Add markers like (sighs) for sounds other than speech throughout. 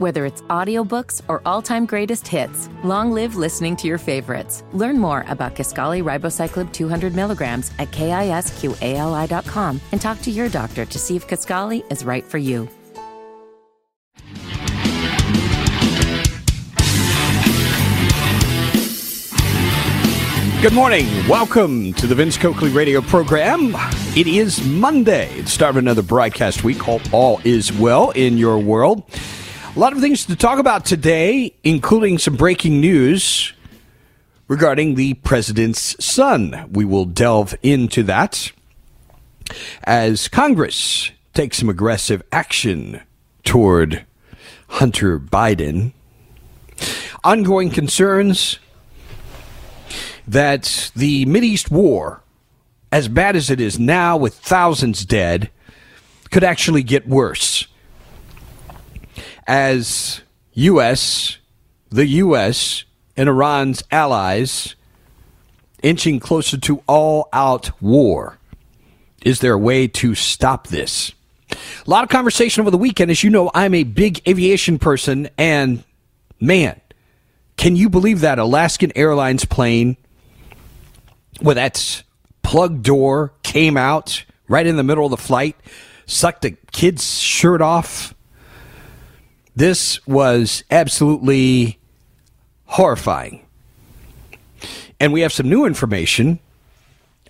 Whether it's audiobooks or all-time greatest hits, long live listening to your favorites. Learn more about Kisqali Ribociclib 200 milligrams at kisqali.com and talk to your doctor to see if Kisqali is right for you. Good morning. Welcome to the Vince Coakley radio program. It is Monday, the start of another broadcast week. Hope all is well in your world. A lot of things to talk about today, including some breaking news regarding the president's son. We will delve into that as Congress takes some aggressive action toward Hunter Biden. Ongoing concerns that the East war, as bad as it is now with thousands dead, could actually get worse. As U.S., the U.S., and Iran's allies inching closer to all out war. Is there a way to stop this? A lot of conversation over the weekend. As you know, I'm a big aviation person, and man, can you believe that Alaskan Airlines plane where that plug door came out right in the middle of the flight, sucked a kid's shirt off. This was absolutely horrifying. And we have some new information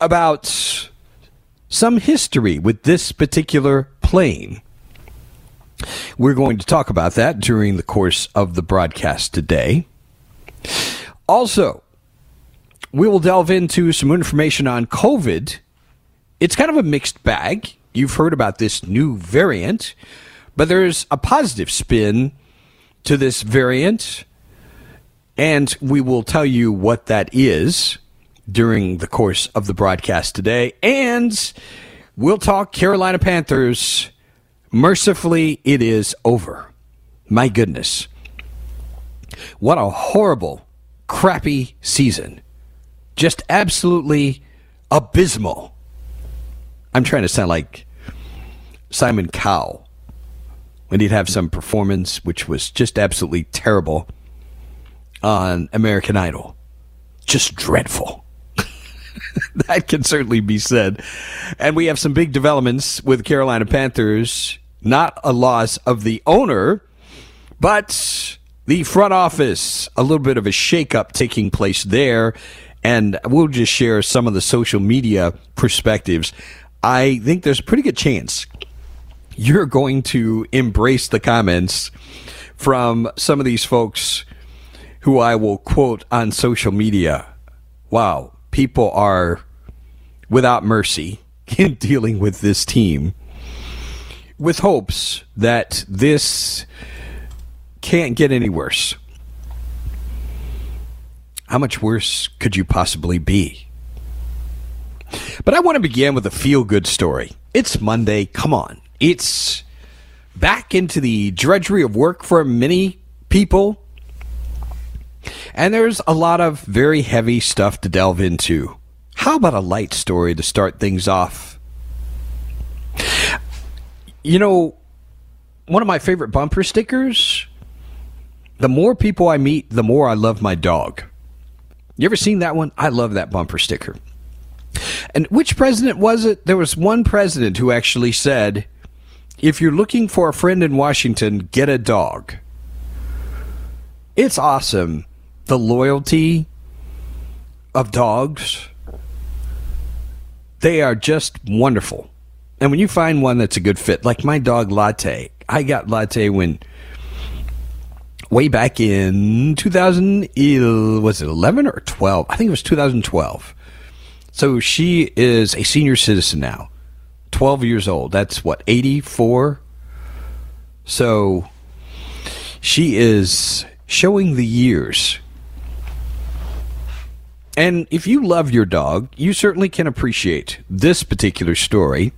about some history with this particular plane. We're going to talk about that during the course of the broadcast today. Also, we will delve into some information on COVID. It's kind of a mixed bag. You've heard about this new variant, but there's a positive spin to this variant, and we will tell you what that is during the course of the broadcast today. And we'll talk Carolina Panthers. Mercifully, it is over. My goodness. What a horrible, crappy season just absolutely abysmal. I'm trying to sound like Simon Cowell when he'd have some performance which was just absolutely terrible on American Idol. Just dreadful. (laughs) that can certainly be said. And we have some big developments with Carolina Panthers. Not a loss of the owner, but the front office. A little bit of a shakeup taking place there and we'll just share some of the social media perspectives. I think there's a pretty good chance you're going to embrace the comments from some of these folks who I will quote on social media. Wow, people are without mercy (laughs) in dealing with this team with hopes that this can't get any worse. How much worse could you possibly be? But I want to begin with a feel good story. It's Monday. Come on. It's back into the drudgery of work for many people. And there's a lot of very heavy stuff to delve into. How about a light story to start things off? You know, one of my favorite bumper stickers the more people I meet, the more I love my dog. You ever seen that one? I love that bumper sticker. And which president was it? There was one president who actually said, if you're looking for a friend in Washington, get a dog. It's awesome. The loyalty of dogs, they are just wonderful. And when you find one that's a good fit, like my dog Latte, I got Latte when way back in 2000, was it 11 or 12? I think it was 2012. So she is a senior citizen now, 12 years old. That's what, 84? So she is showing the years. And if you love your dog, you certainly can appreciate this particular story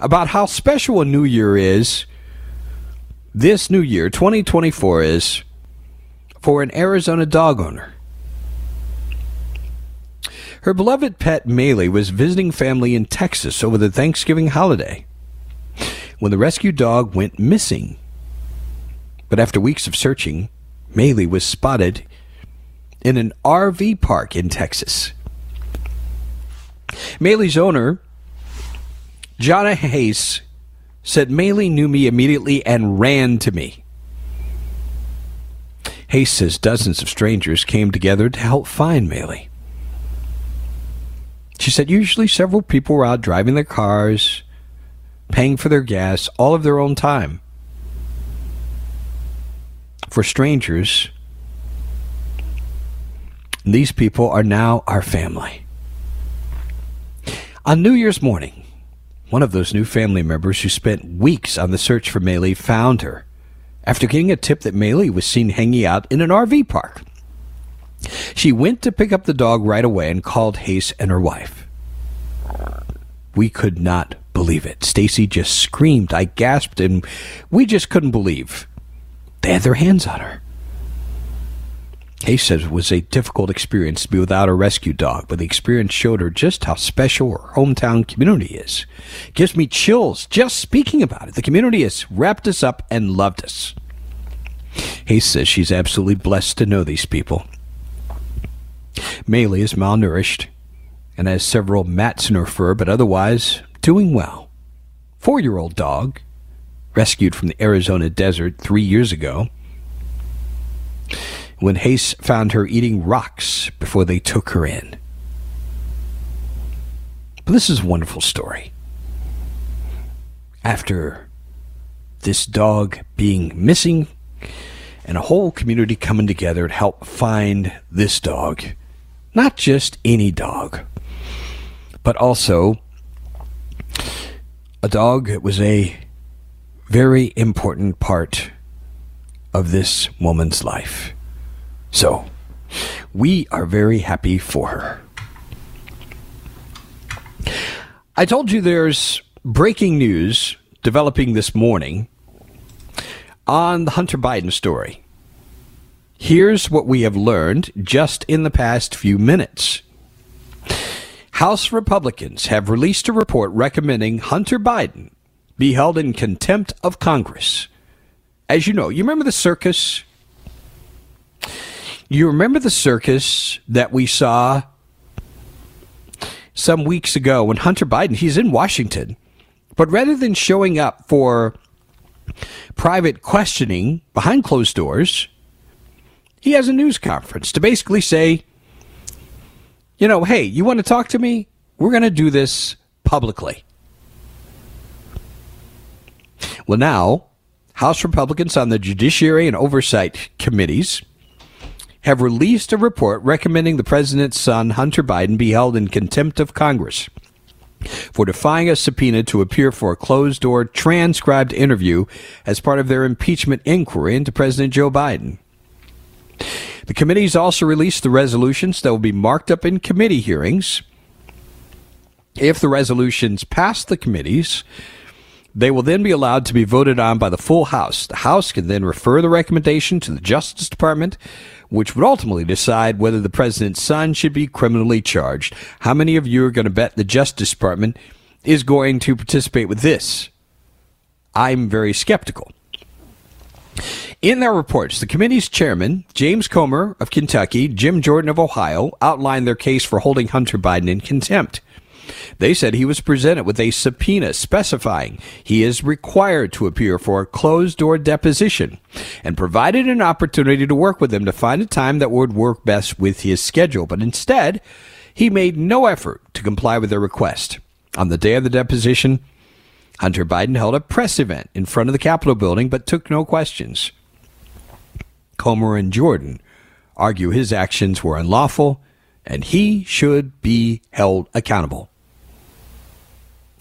about how special a new year is this new year, 2024, is for an Arizona dog owner. Her beloved pet Maylee was visiting family in Texas over the Thanksgiving holiday when the rescue dog went missing. But after weeks of searching, Maylee was spotted in an RV park in Texas. Maylee's owner, Jonna Hayes, said Maylee knew me immediately and ran to me. Hayes says dozens of strangers came together to help find Maylee. She said usually several people were out driving their cars, paying for their gas, all of their own time. For strangers, these people are now our family. On New Year's morning, one of those new family members who spent weeks on the search for Maylee found her after getting a tip that Maylee was seen hanging out in an RV park. She went to pick up the dog right away and called Hayes and her wife. We could not believe it. Stacy just screamed. I gasped and we just couldn't believe they had their hands on her. Hayes says it was a difficult experience to be without a rescue dog, but the experience showed her just how special her hometown community is. It gives me chills just speaking about it. The community has wrapped us up and loved us. Hayes says she's absolutely blessed to know these people. Maylee is malnourished and has several mats in her fur, but otherwise doing well. Four year old dog, rescued from the Arizona desert three years ago when Hayes found her eating rocks before they took her in. But this is a wonderful story. After this dog being missing and a whole community coming together to help find this dog, not just any dog, but also a dog that was a very important part of this woman's life. So, we are very happy for her. I told you there's breaking news developing this morning on the Hunter Biden story. Here's what we have learned just in the past few minutes. House Republicans have released a report recommending Hunter Biden be held in contempt of Congress. As you know, you remember the circus you remember the circus that we saw some weeks ago when Hunter Biden, he's in Washington, but rather than showing up for private questioning behind closed doors, he has a news conference to basically say, you know, hey, you want to talk to me? We're going to do this publicly. Well, now, House Republicans on the Judiciary and Oversight Committees have released a report recommending the president's son, Hunter Biden, be held in contempt of Congress for defying a subpoena to appear for a closed door transcribed interview as part of their impeachment inquiry into President Joe Biden. The committees also released the resolutions that will be marked up in committee hearings. If the resolutions pass the committees, they will then be allowed to be voted on by the full House. The House can then refer the recommendation to the Justice Department, which would ultimately decide whether the president's son should be criminally charged. How many of you are going to bet the Justice Department is going to participate with this? I'm very skeptical. In their reports, the committee's chairman, James Comer of Kentucky, Jim Jordan of Ohio, outlined their case for holding Hunter Biden in contempt. They said he was presented with a subpoena specifying he is required to appear for a closed door deposition and provided an opportunity to work with him to find a time that would work best with his schedule. But instead, he made no effort to comply with their request. On the day of the deposition, Hunter Biden held a press event in front of the Capitol building but took no questions. Comer and Jordan argue his actions were unlawful and he should be held accountable.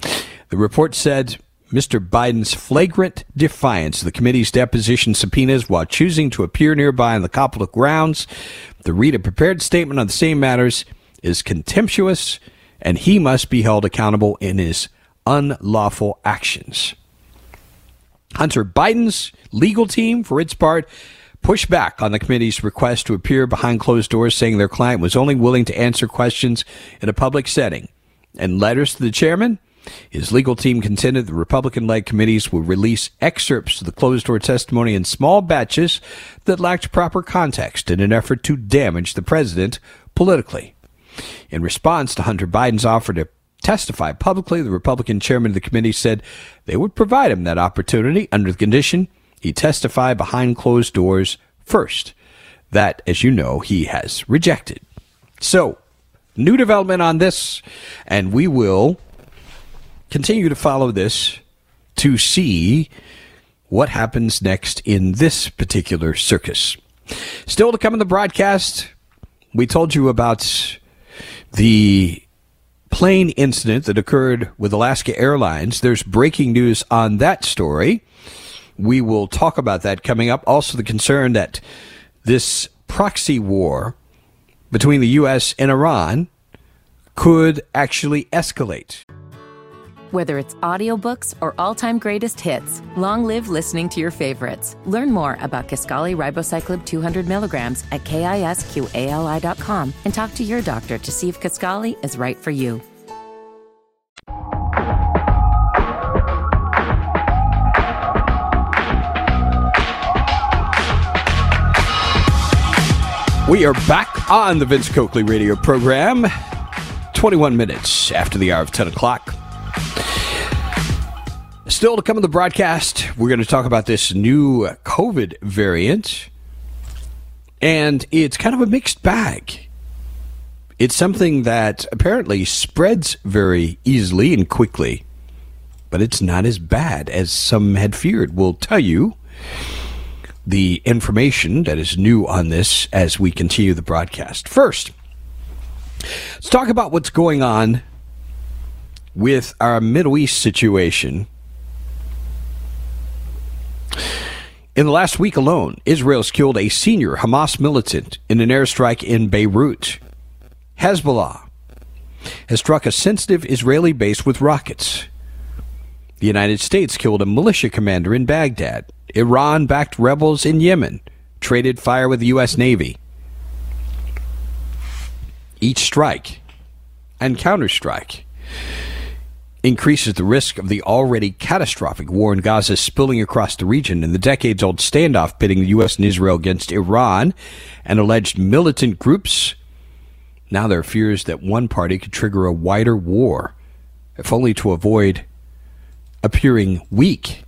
The report said Mr. Biden's flagrant defiance of the committee's deposition subpoenas while choosing to appear nearby on the Capitol grounds to read a prepared statement on the same matters is contemptuous, and he must be held accountable in his unlawful actions. Hunter Biden's legal team, for its part, pushed back on the committee's request to appear behind closed doors, saying their client was only willing to answer questions in a public setting. In letters to the chairman, His legal team contended the Republican led committees would release excerpts of the closed door testimony in small batches that lacked proper context in an effort to damage the president politically. In response to Hunter Biden's offer to testify publicly, the Republican chairman of the committee said they would provide him that opportunity under the condition he testify behind closed doors first. That, as you know, he has rejected. So, new development on this, and we will continue to follow this to see what happens next in this particular circus. Still to come in the broadcast, we told you about the plane incident that occurred with Alaska Airlines. There's breaking news on that story. We will talk about that coming up. Also, the concern that this proxy war between the U.S. and Iran could actually escalate. Whether it's audiobooks or all-time greatest hits, long live listening to your favorites. Learn more about Kisqali Ribociclib 200 milligrams at kisqali.com and talk to your doctor to see if Kisqali is right for you. We are back on the Vince Coakley radio program. 21 minutes after the hour of 10 o'clock. Still to come in the broadcast, we're going to talk about this new COVID variant. And it's kind of a mixed bag. It's something that apparently spreads very easily and quickly, but it's not as bad as some had feared. We'll tell you the information that is new on this as we continue the broadcast. First, let's talk about what's going on with our Middle East situation. In the last week alone, Israel's killed a senior Hamas militant in an airstrike in Beirut. Hezbollah has struck a sensitive Israeli base with rockets. The United States killed a militia commander in Baghdad. Iran backed rebels in Yemen, traded fire with the U.S. Navy. Each strike and counterstrike increases the risk of the already catastrophic war in Gaza spilling across the region and the decades old standoff pitting the U.S. and Israel against Iran and alleged militant groups. Now there are fears that one party could trigger a wider war, if only to avoid appearing weak.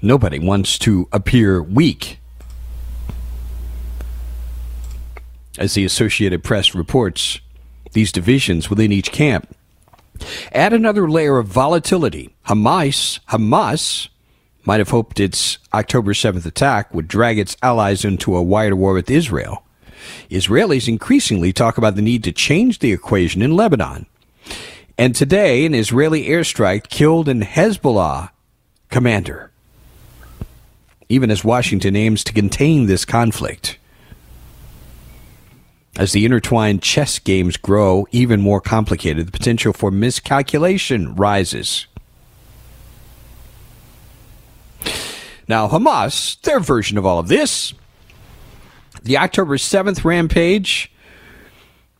Nobody wants to appear weak. As the Associated Press reports, these divisions within each camp add another layer of volatility. Hamas, Hamas might have hoped its October 7th attack would drag its allies into a wider war with Israel. Israelis increasingly talk about the need to change the equation in Lebanon. And today, an Israeli airstrike killed an Hezbollah commander, even as Washington aims to contain this conflict. As the intertwined chess games grow even more complicated, the potential for miscalculation rises. Now, Hamas, their version of all of this, the October 7th rampage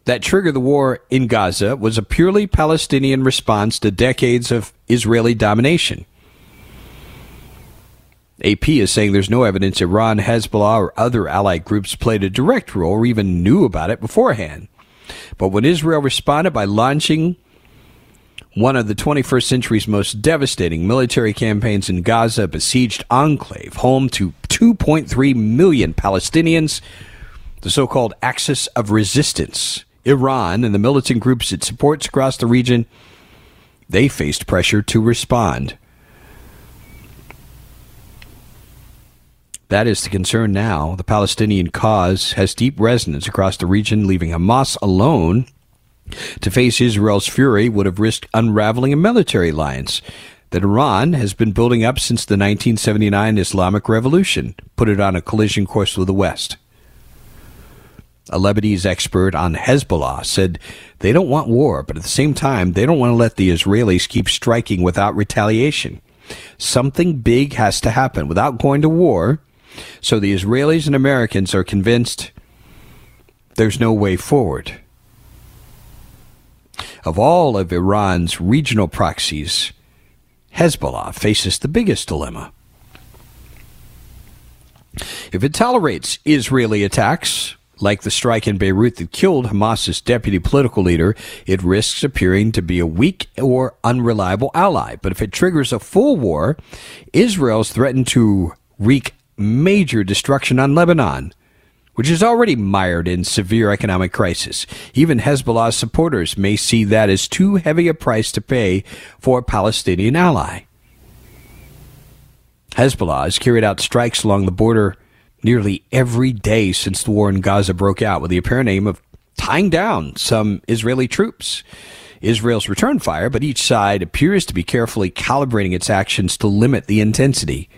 that triggered the war in Gaza was a purely Palestinian response to decades of Israeli domination. AP is saying there's no evidence Iran, Hezbollah, or other allied groups played a direct role or even knew about it beforehand. But when Israel responded by launching one of the 21st century's most devastating military campaigns in Gaza, besieged enclave, home to 2.3 million Palestinians, the so called Axis of Resistance, Iran, and the militant groups it supports across the region, they faced pressure to respond. That is the concern now. The Palestinian cause has deep resonance across the region, leaving Hamas alone to face Israel's fury would have risked unraveling a military alliance that Iran has been building up since the 1979 Islamic Revolution, put it on a collision course with the West. A Lebanese expert on Hezbollah said they don't want war, but at the same time, they don't want to let the Israelis keep striking without retaliation. Something big has to happen. Without going to war, so the Israelis and Americans are convinced there's no way forward. Of all of Iran's regional proxies, Hezbollah faces the biggest dilemma. If it tolerates Israeli attacks, like the strike in Beirut that killed Hamas's deputy political leader, it risks appearing to be a weak or unreliable ally. But if it triggers a full war, Israel's threatened to wreak major destruction on Lebanon, which is already mired in severe economic crisis. Even Hezbollah's supporters may see that as too heavy a price to pay for a Palestinian ally. Hezbollah has carried out strikes along the border nearly every day since the war in Gaza broke out with the apparent aim of tying down some Israeli troops. Israel's return fire, but each side appears to be carefully calibrating its actions to limit the intensity.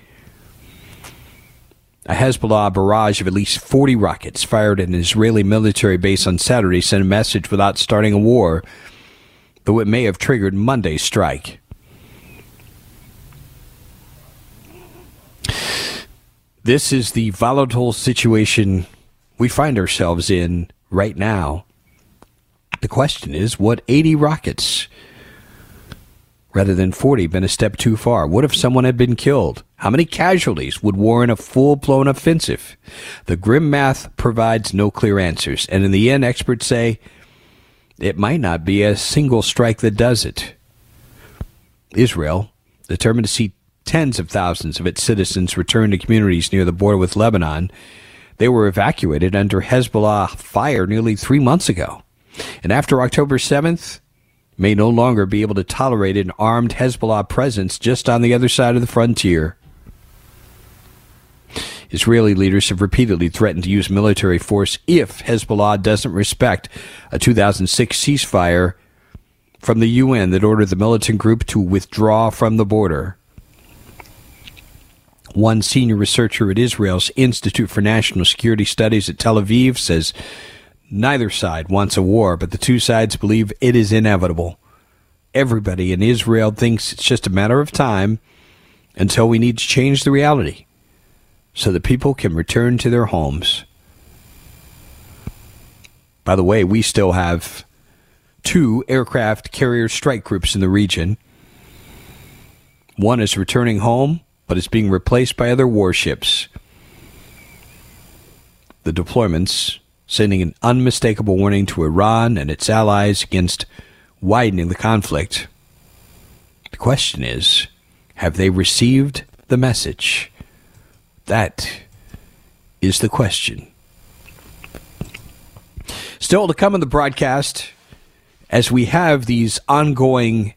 A Hezbollah barrage of at least 40 rockets fired at an Israeli military base on Saturday sent a message without starting a war, though it may have triggered Monday's strike. This is the volatile situation we find ourselves in right now. The question is what 80 rockets rather than 40 been a step too far? What if someone had been killed? How many casualties would warrant a full blown offensive? The grim math provides no clear answers, and in the end, experts say it might not be a single strike that does it. Israel, determined to see tens of thousands of its citizens return to communities near the border with Lebanon. They were evacuated under Hezbollah fire nearly three months ago. And after October 7th, may no longer be able to tolerate an armed Hezbollah presence just on the other side of the frontier. Israeli leaders have repeatedly threatened to use military force if Hezbollah doesn't respect a 2006 ceasefire from the UN that ordered the militant group to withdraw from the border. One senior researcher at Israel's Institute for National Security Studies at Tel Aviv says neither side wants a war, but the two sides believe it is inevitable. Everybody in Israel thinks it's just a matter of time until we need to change the reality so that people can return to their homes. By the way, we still have two aircraft carrier strike groups in the region. One is returning home, but is being replaced by other warships. The deployments sending an unmistakable warning to Iran and its allies against widening the conflict. The question is have they received the message? That is the question. Still to come in the broadcast, as we have these ongoing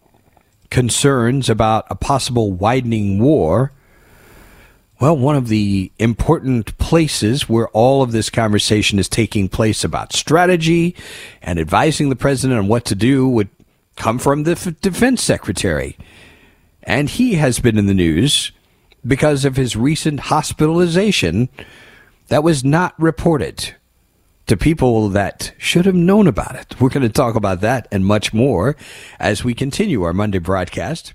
concerns about a possible widening war, well, one of the important places where all of this conversation is taking place about strategy and advising the president on what to do would come from the F- defense secretary. And he has been in the news because of his recent hospitalization that was not reported to people that should have known about it. We're going to talk about that and much more as we continue our Monday broadcast.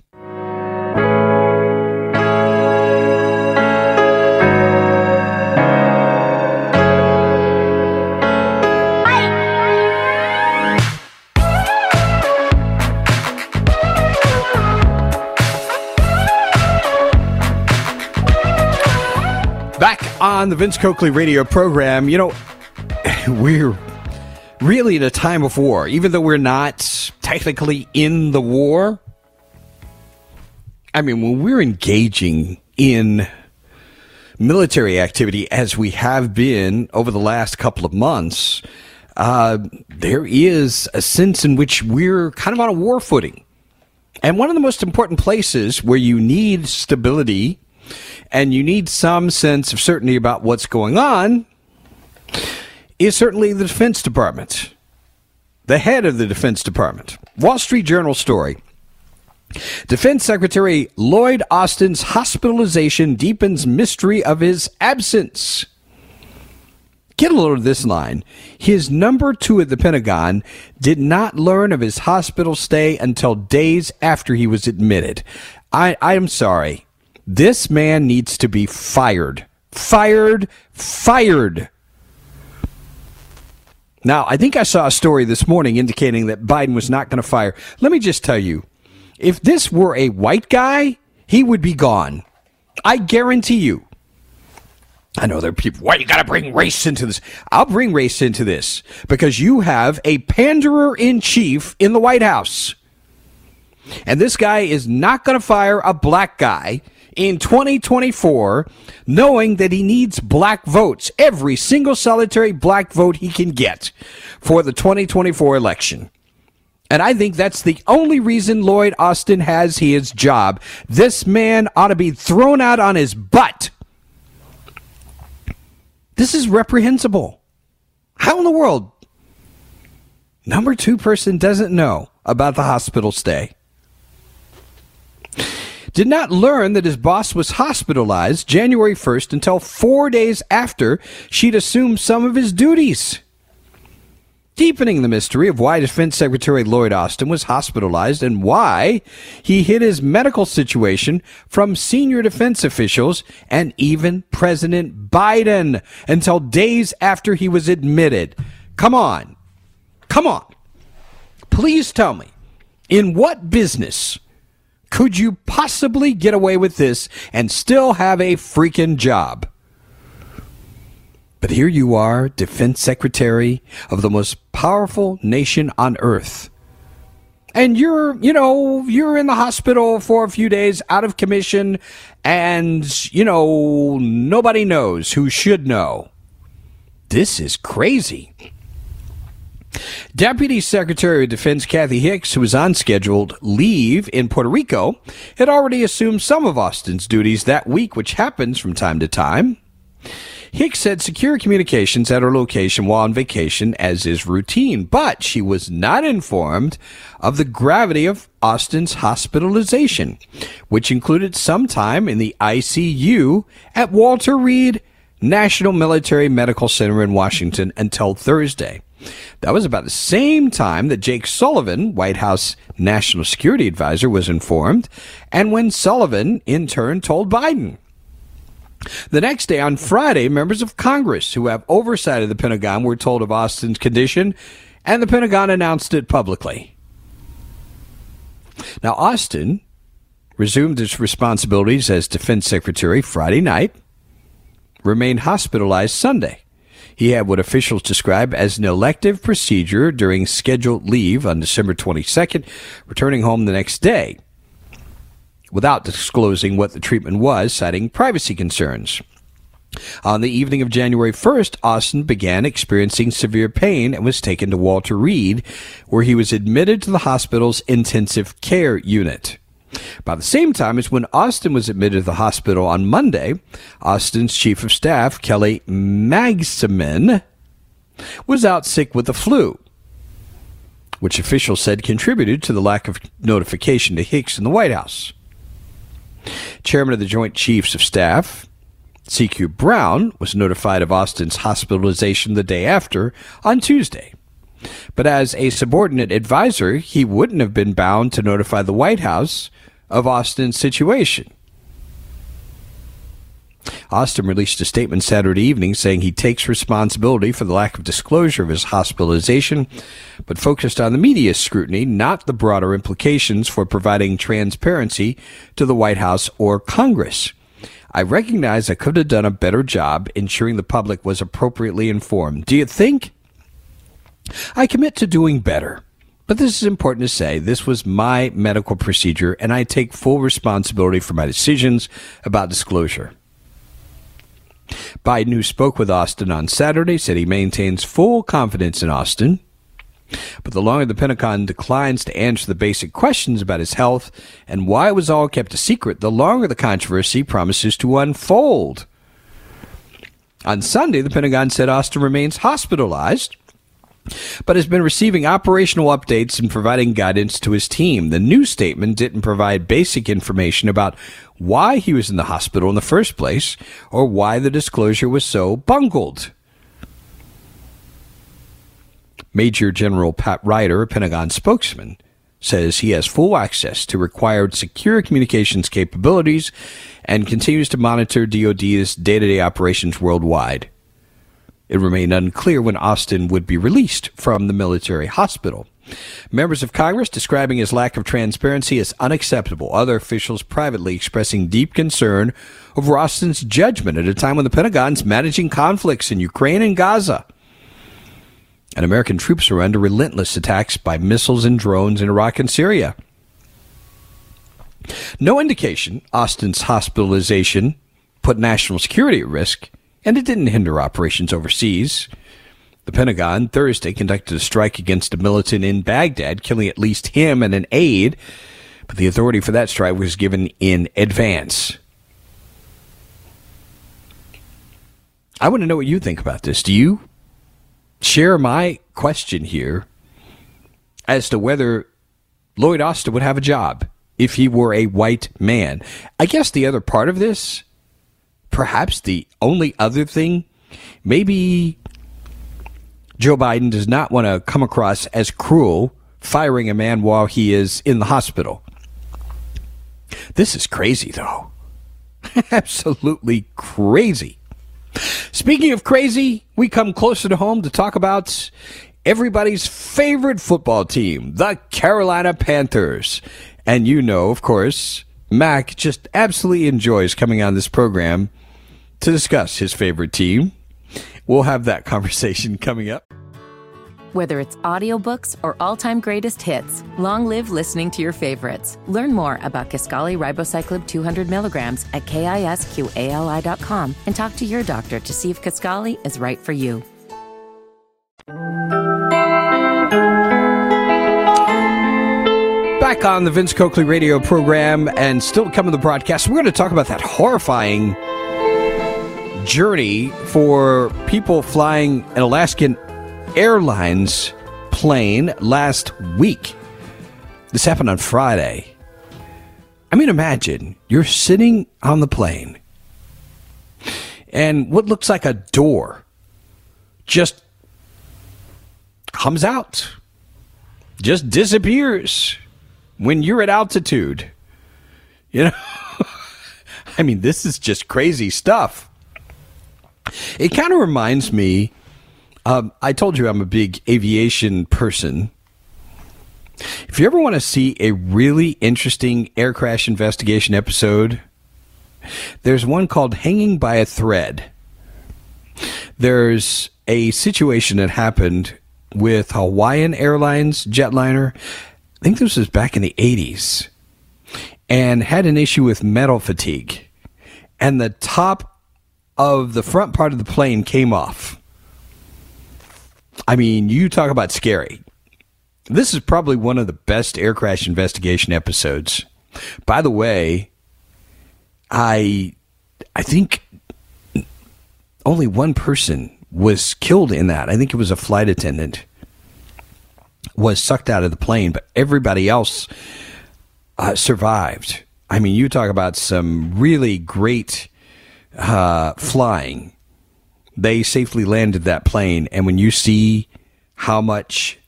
On the Vince Coakley radio program, you know, (sighs) we're really in a time of war, even though we're not technically in the war. I mean, when we're engaging in military activity as we have been over the last couple of months, uh, there is a sense in which we're kind of on a war footing. And one of the most important places where you need stability and you need some sense of certainty about what's going on, is certainly the Defense Department. The head of the Defense Department. Wall Street Journal story. Defense Secretary Lloyd Austin's hospitalization deepens mystery of his absence. Get a load of this line. His number two at the Pentagon did not learn of his hospital stay until days after he was admitted. I, I am sorry. This man needs to be fired. Fired. Fired. Now, I think I saw a story this morning indicating that Biden was not going to fire. Let me just tell you, if this were a white guy, he would be gone. I guarantee you. I know there are people, why you got to bring race into this? I'll bring race into this because you have a panderer in chief in the White House. And this guy is not going to fire a black guy in 2024, knowing that he needs black votes, every single solitary black vote he can get for the 2024 election. And I think that's the only reason Lloyd Austin has his job. This man ought to be thrown out on his butt. This is reprehensible. How in the world? Number two person doesn't know about the hospital stay did not learn that his boss was hospitalized January 1st until four days after she'd assumed some of his duties. Deepening the mystery of why Defense Secretary Lloyd Austin was hospitalized and why he hid his medical situation from senior defense officials and even President Biden until days after he was admitted. Come on. Come on. Please tell me, in what business could you possibly get away with this and still have a freaking job? But here you are, defense secretary of the most powerful nation on earth. And you're, you know, you're in the hospital for a few days out of commission and, you know, nobody knows who should know. This is crazy. Deputy Secretary of Defense Kathy Hicks, who was on scheduled leave in Puerto Rico, had already assumed some of Austin's duties that week, which happens from time to time. Hicks said secure communications at her location while on vacation, as is routine, but she was not informed of the gravity of Austin's hospitalization, which included some time in the ICU at Walter Reed National Military Medical Center in Washington until Thursday. That was about the same time that Jake Sullivan, White House National Security Advisor, was informed, and when Sullivan, in turn, told Biden. The next day, on Friday, members of Congress who have oversight of the Pentagon were told of Austin's condition, and the Pentagon announced it publicly. Now, Austin resumed his responsibilities as Defense Secretary Friday night, remained hospitalized Sunday. He had what officials describe as an elective procedure during scheduled leave on December 22nd, returning home the next day without disclosing what the treatment was, citing privacy concerns. On the evening of January 1st, Austin began experiencing severe pain and was taken to Walter Reed, where he was admitted to the hospital's intensive care unit. By the same time as when Austin was admitted to the hospital on Monday, Austin's chief of staff, Kelly Magsamen, was out sick with the flu, which officials said contributed to the lack of notification to Hicks in the White House. Chairman of the Joint Chiefs of Staff, CQ Brown, was notified of Austin's hospitalization the day after on Tuesday. But as a subordinate advisor, he wouldn't have been bound to notify the White House of Austin's situation. Austin released a statement Saturday evening saying he takes responsibility for the lack of disclosure of his hospitalization, but focused on the media's scrutiny, not the broader implications for providing transparency to the White House or Congress. I recognize I could have done a better job ensuring the public was appropriately informed. Do you think? I commit to doing better. But this is important to say. This was my medical procedure, and I take full responsibility for my decisions about disclosure. Biden, who spoke with Austin on Saturday, said he maintains full confidence in Austin. But the longer the Pentagon declines to answer the basic questions about his health and why it was all kept a secret, the longer the controversy promises to unfold. On Sunday, the Pentagon said Austin remains hospitalized but has been receiving operational updates and providing guidance to his team. The new statement didn't provide basic information about why he was in the hospital in the first place or why the disclosure was so bungled. Major General Pat Ryder, a Pentagon spokesman, says he has full access to required secure communications capabilities and continues to monitor DoD's day to day operations worldwide. It remained unclear when Austin would be released from the military hospital. Members of Congress describing his lack of transparency as unacceptable. Other officials privately expressing deep concern over Austin's judgment at a time when the Pentagon's managing conflicts in Ukraine and Gaza. And American troops are under relentless attacks by missiles and drones in Iraq and Syria. No indication Austin's hospitalization put national security at risk, and it didn't hinder operations overseas. The Pentagon Thursday conducted a strike against a militant in Baghdad, killing at least him and an aide, but the authority for that strike was given in advance. I want to know what you think about this. Do you share my question here as to whether Lloyd Austin would have a job if he were a white man? I guess the other part of this, perhaps the only other thing, maybe Joe Biden does not want to come across as cruel firing a man while he is in the hospital. This is crazy, though. (laughs) Absolutely crazy. Speaking of crazy, we come closer to home to talk about everybody's favorite football team, the Carolina Panthers. And you know, of course, Mac just absolutely enjoys coming on this program to discuss his favorite team. We'll have that (laughs) conversation coming up. Whether it's audiobooks or all-time greatest hits, long live listening to your favorites. Learn more about Kisqali Ribociclib 200 milligrams at kisqali.com and talk to your doctor to see if Kisqali is right for you. Back on the Vince Coakley radio program and still coming to the broadcast, we're going to talk about that horrifying journey for people flying an Alaskan Airlines plane last week. This happened on Friday. I mean, imagine you're sitting on the plane and what looks like a door just comes out, just disappears when you're at altitude. You know, (laughs) I mean, this is just crazy stuff. It kind of reminds me. Um, I told you I'm a big aviation person. If you ever want to see a really interesting air crash investigation episode, there's one called Hanging by a Thread. There's a situation that happened with Hawaiian Airlines jetliner. I think this was back in the 80s and had an issue with metal fatigue. And the top of the front part of the plane came off. I mean, you talk about scary. This is probably one of the best air crash investigation episodes. By the way, I I think only one person was killed in that. I think it was a flight attendant was sucked out of the plane, but everybody else uh, survived. I mean, you talk about some really great uh, flying. They safely landed that plane, and when you see how much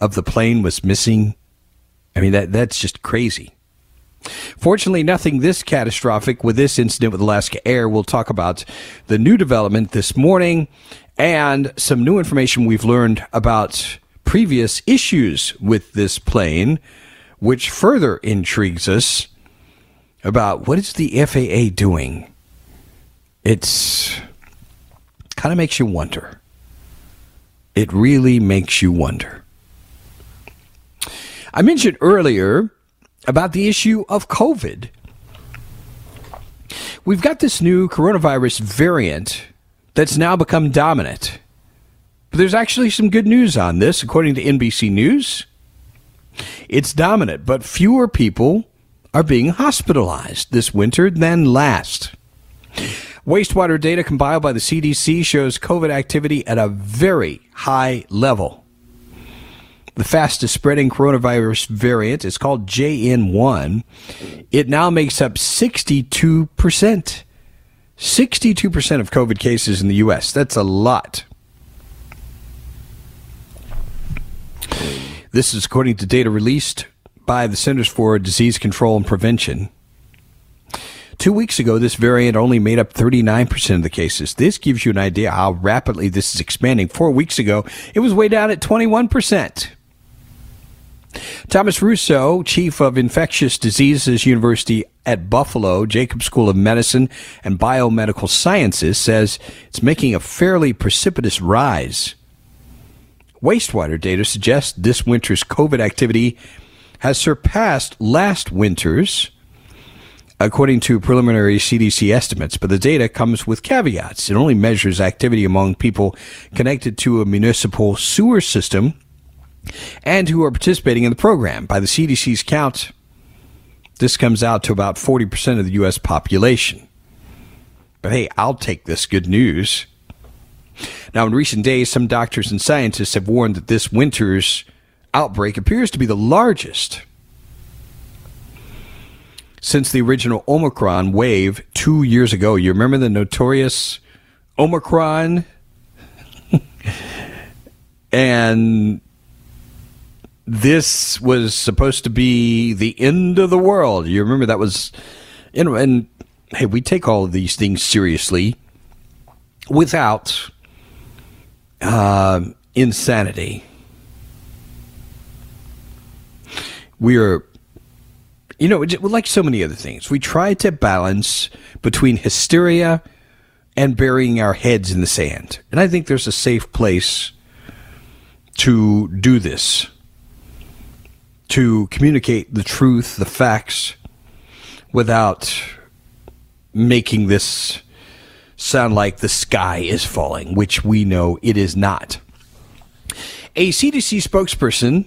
of the plane was missing, I mean that that's just crazy. Fortunately, nothing this catastrophic with this incident with Alaska Air. We'll talk about the new development this morning and some new information we've learned about previous issues with this plane, which further intrigues us about what is the FAA doing. It's kind of makes you wonder. It really makes you wonder. I mentioned earlier about the issue of COVID. We've got this new coronavirus variant that's now become dominant. But there's actually some good news on this, according to NBC News. It's dominant, but fewer people are being hospitalized this winter than last. Wastewater data compiled by the CDC shows COVID activity at a very high level. The fastest spreading coronavirus variant is called JN1. It now makes up 62%. 62% of COVID cases in the U.S. That's a lot. This is according to data released by the Centers for Disease Control and Prevention. Two weeks ago, this variant only made up 39% of the cases. This gives you an idea how rapidly this is expanding. Four weeks ago, it was way down at 21%. Thomas Russo, chief of infectious diseases University at Buffalo, Jacobs School of Medicine and Biomedical Sciences, says it's making a fairly precipitous rise. Wastewater data suggests this winter's COVID activity has surpassed last winter's, according to preliminary CDC estimates, but the data comes with caveats. It only measures activity among people connected to a municipal sewer system and who are participating in the program. By the CDC's count, this comes out to about 40% of the U.S. population. But hey, I'll take this good news. Now, in recent days, some doctors and scientists have warned that this winter's outbreak appears to be the largest since the original Omicron wave two years ago. You remember the notorious Omicron? (laughs) and this was supposed to be the end of the world. You remember that was, you know, and hey, we take all of these things seriously without uh, insanity. We are, you know, like so many other things, we try to balance between hysteria and burying our heads in the sand. And I think there's a safe place to do this to communicate the truth, the facts, without making this sound like the sky is falling, which we know it is not. A CDC spokesperson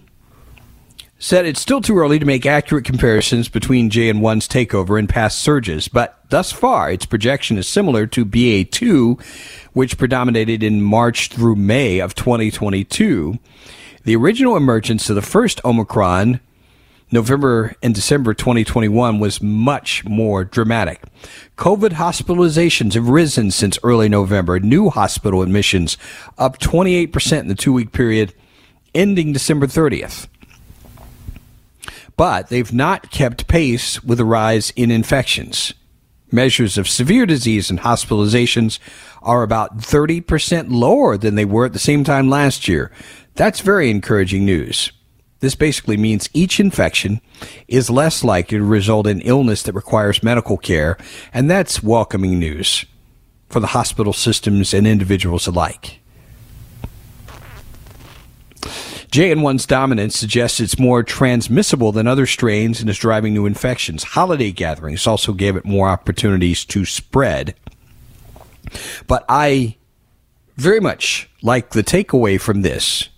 said it's still too early to make accurate comparisons between JN1's takeover and past surges, but thus far its projection is similar to BA2, which predominated in March through May of 2022 the original emergence of the first Omicron, November and December 2021, was much more dramatic. COVID hospitalizations have risen since early November. New hospital admissions up 28% in the two week period ending December 30th. But they've not kept pace with the rise in infections. Measures of severe disease and hospitalizations are about 30% lower than they were at the same time last year. That's very encouraging news. This basically means each infection is less likely to result in illness that requires medical care, and that's welcoming news for the hospital systems and individuals alike. JN1's dominance suggests it's more transmissible than other strains and is driving new infections. Holiday gatherings also gave it more opportunities to spread. But I very much like the takeaway from this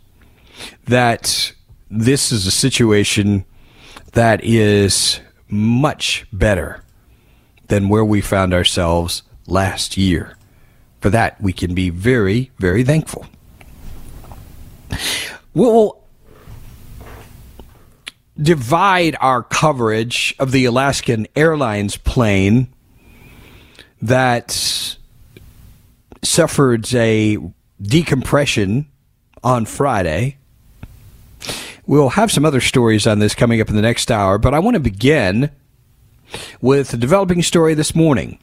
that this is a situation that is much better than where we found ourselves last year. For that, we can be very, very thankful. We'll divide our coverage of the Alaskan Airlines plane that suffered a decompression on Friday We'll have some other stories on this coming up in the next hour, but I want to begin with a developing story this morning.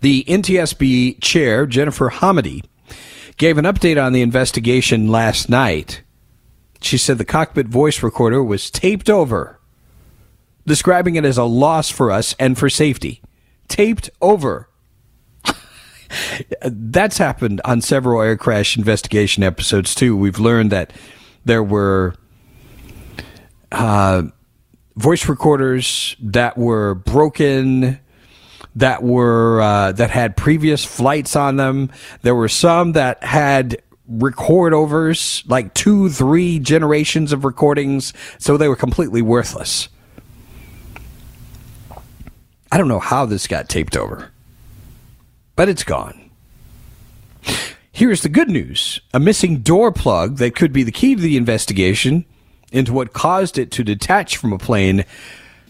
The NTSB chair, Jennifer Homendy, gave an update on the investigation last night. She said the cockpit voice recorder was taped over, describing it as a loss for us and for safety. Taped over. (laughs) That's happened on several air crash investigation episodes, too. We've learned that there were uh, voice recorders that were broken, that were uh, that had previous flights on them. There were some that had record overs, like two, three generations of recordings, so they were completely worthless. I don't know how this got taped over, but it's gone. Here's the good news a missing door plug that could be the key to the investigation into what caused it to detach from a plane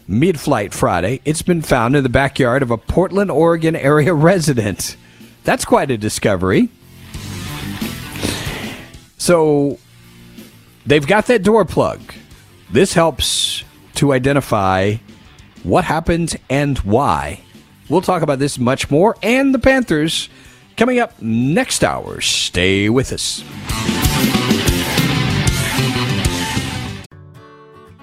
mid flight Friday. It's been found in the backyard of a Portland, Oregon area (laughs) resident. That's quite a discovery. So they've got that door plug. This helps to identify what happened and why. We'll talk about this much more and the Panthers coming up next hour. Stay with us.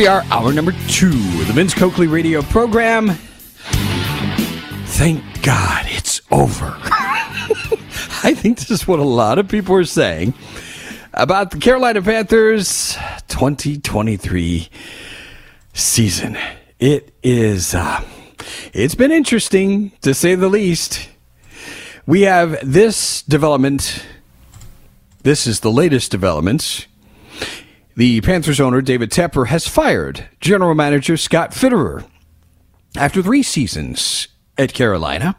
We are, hour number two the Vince Coakley radio program. Thank God it's over. (laughs) I think this is what a lot of people are saying about the Carolina Panthers 2023 season. It is, uh, it's been interesting to say the least. We have this development. This is the latest development the Panthers owner, David Tepper, has fired general manager Scott Fitterer after three seasons at Carolina.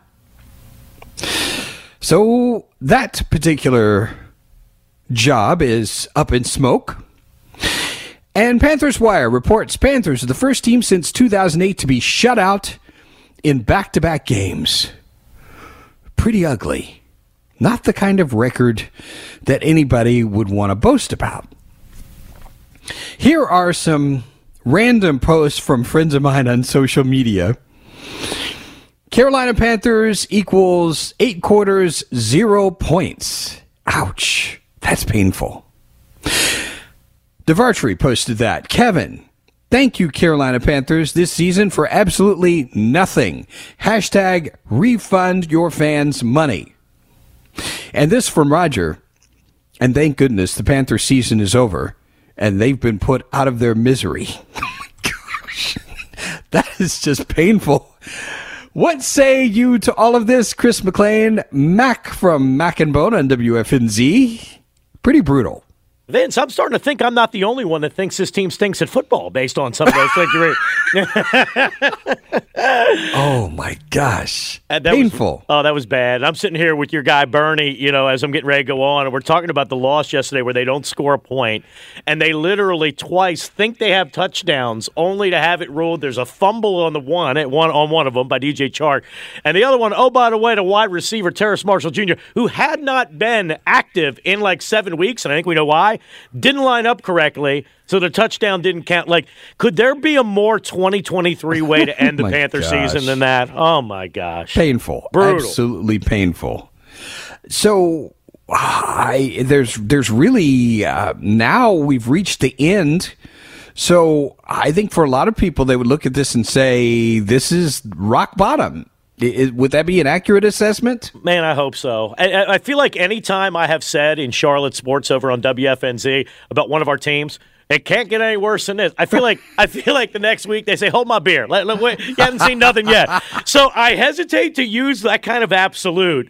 So that particular job is up in smoke. And Panthers Wire reports Panthers are the first team since 2008 to be shut out in back to back games. Pretty ugly. Not the kind of record that anybody would want to boast about. Here are some random posts from friends of mine on social media. Carolina Panthers equals eight quarters, zero points. Ouch. That's painful. DeVartry posted that. Kevin, thank you, Carolina Panthers, this season for absolutely nothing. Hashtag refund your fans money. And this from Roger. And thank goodness the Panther season is over and they've been put out of their misery. (laughs) Oh gosh, that is just painful. What say you to all of this, Chris McClain, Mac from Mac and Bone on WFNZ? Pretty brutal. Vince, I'm starting to think I'm not the only one that thinks this team stinks at football based on some of those things you're (laughs) Oh my gosh. Uh, that Painful. Was, oh, that was bad. I'm sitting here with your guy Bernie, you know, as I'm getting ready to go on, and we're talking about the loss yesterday where they don't score a point, and they literally twice think they have touchdowns, only to have it ruled there's a fumble on the one at one on one of them by DJ Chark, and the other one, oh by the way, to wide receiver Terrace Marshall Jr., who had not been active in like seven weeks, and I think we know why, didn't line up correctly. So the touchdown didn't count. Like, could there be a more 2023 (laughs) way to end the Panther gosh. season than that? Oh my gosh, painful, brutal, absolutely painful. So I there's there's really uh, now we've reached the end. So I think for a lot of people, they would look at this and say, "This is rock bottom." Would that be an accurate assessment? Man, I hope so. I, I, feel like anytime I have said in Charlotte sports over on WFNZ about one of our teams, it can't get any worse than this. I feel like I feel like the next week they say, "Hold my beer." Let, let, wait, you haven't seen nothing yet. So I hesitate to use that kind of absolute,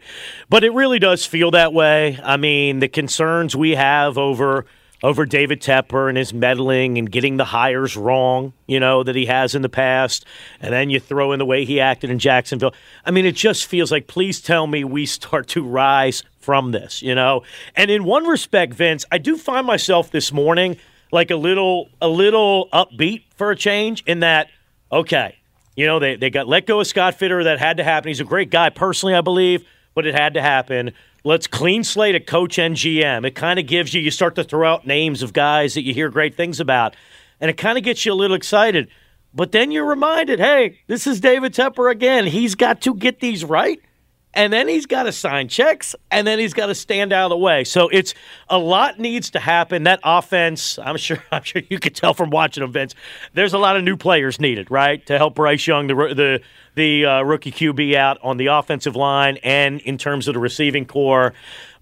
but it really does feel that way. I mean, the concerns we have over over David Tepper and his meddling and getting the hires wrong, you know, that he has in the past. And then you throw in the way he acted in Jacksonville. I mean, it just feels like, please tell me we start to rise from this, you know? And in one respect, Vince, I do find myself this morning like a little a little upbeat for a change in that, okay, you know, they, they got let go of Scott Fitter. That had to happen. He's a great guy personally, I believe, but it had to happen let's clean slate a coach and GM. It kind of gives you, you start to throw out names of guys that you hear great things about, and it kind of gets you a little excited. But then you're reminded, hey, this is David Tepper again. He's got to get these right and then he's got to sign checks, and then he's got to stand out of the way. So it's a lot needs to happen. That offense, I'm sure, (laughs) I'm sure you could tell from watching events. There's a lot of new players needed, right, to help Bryce Young, the the the uh, rookie QB, out on the offensive line and in terms of the receiving corps.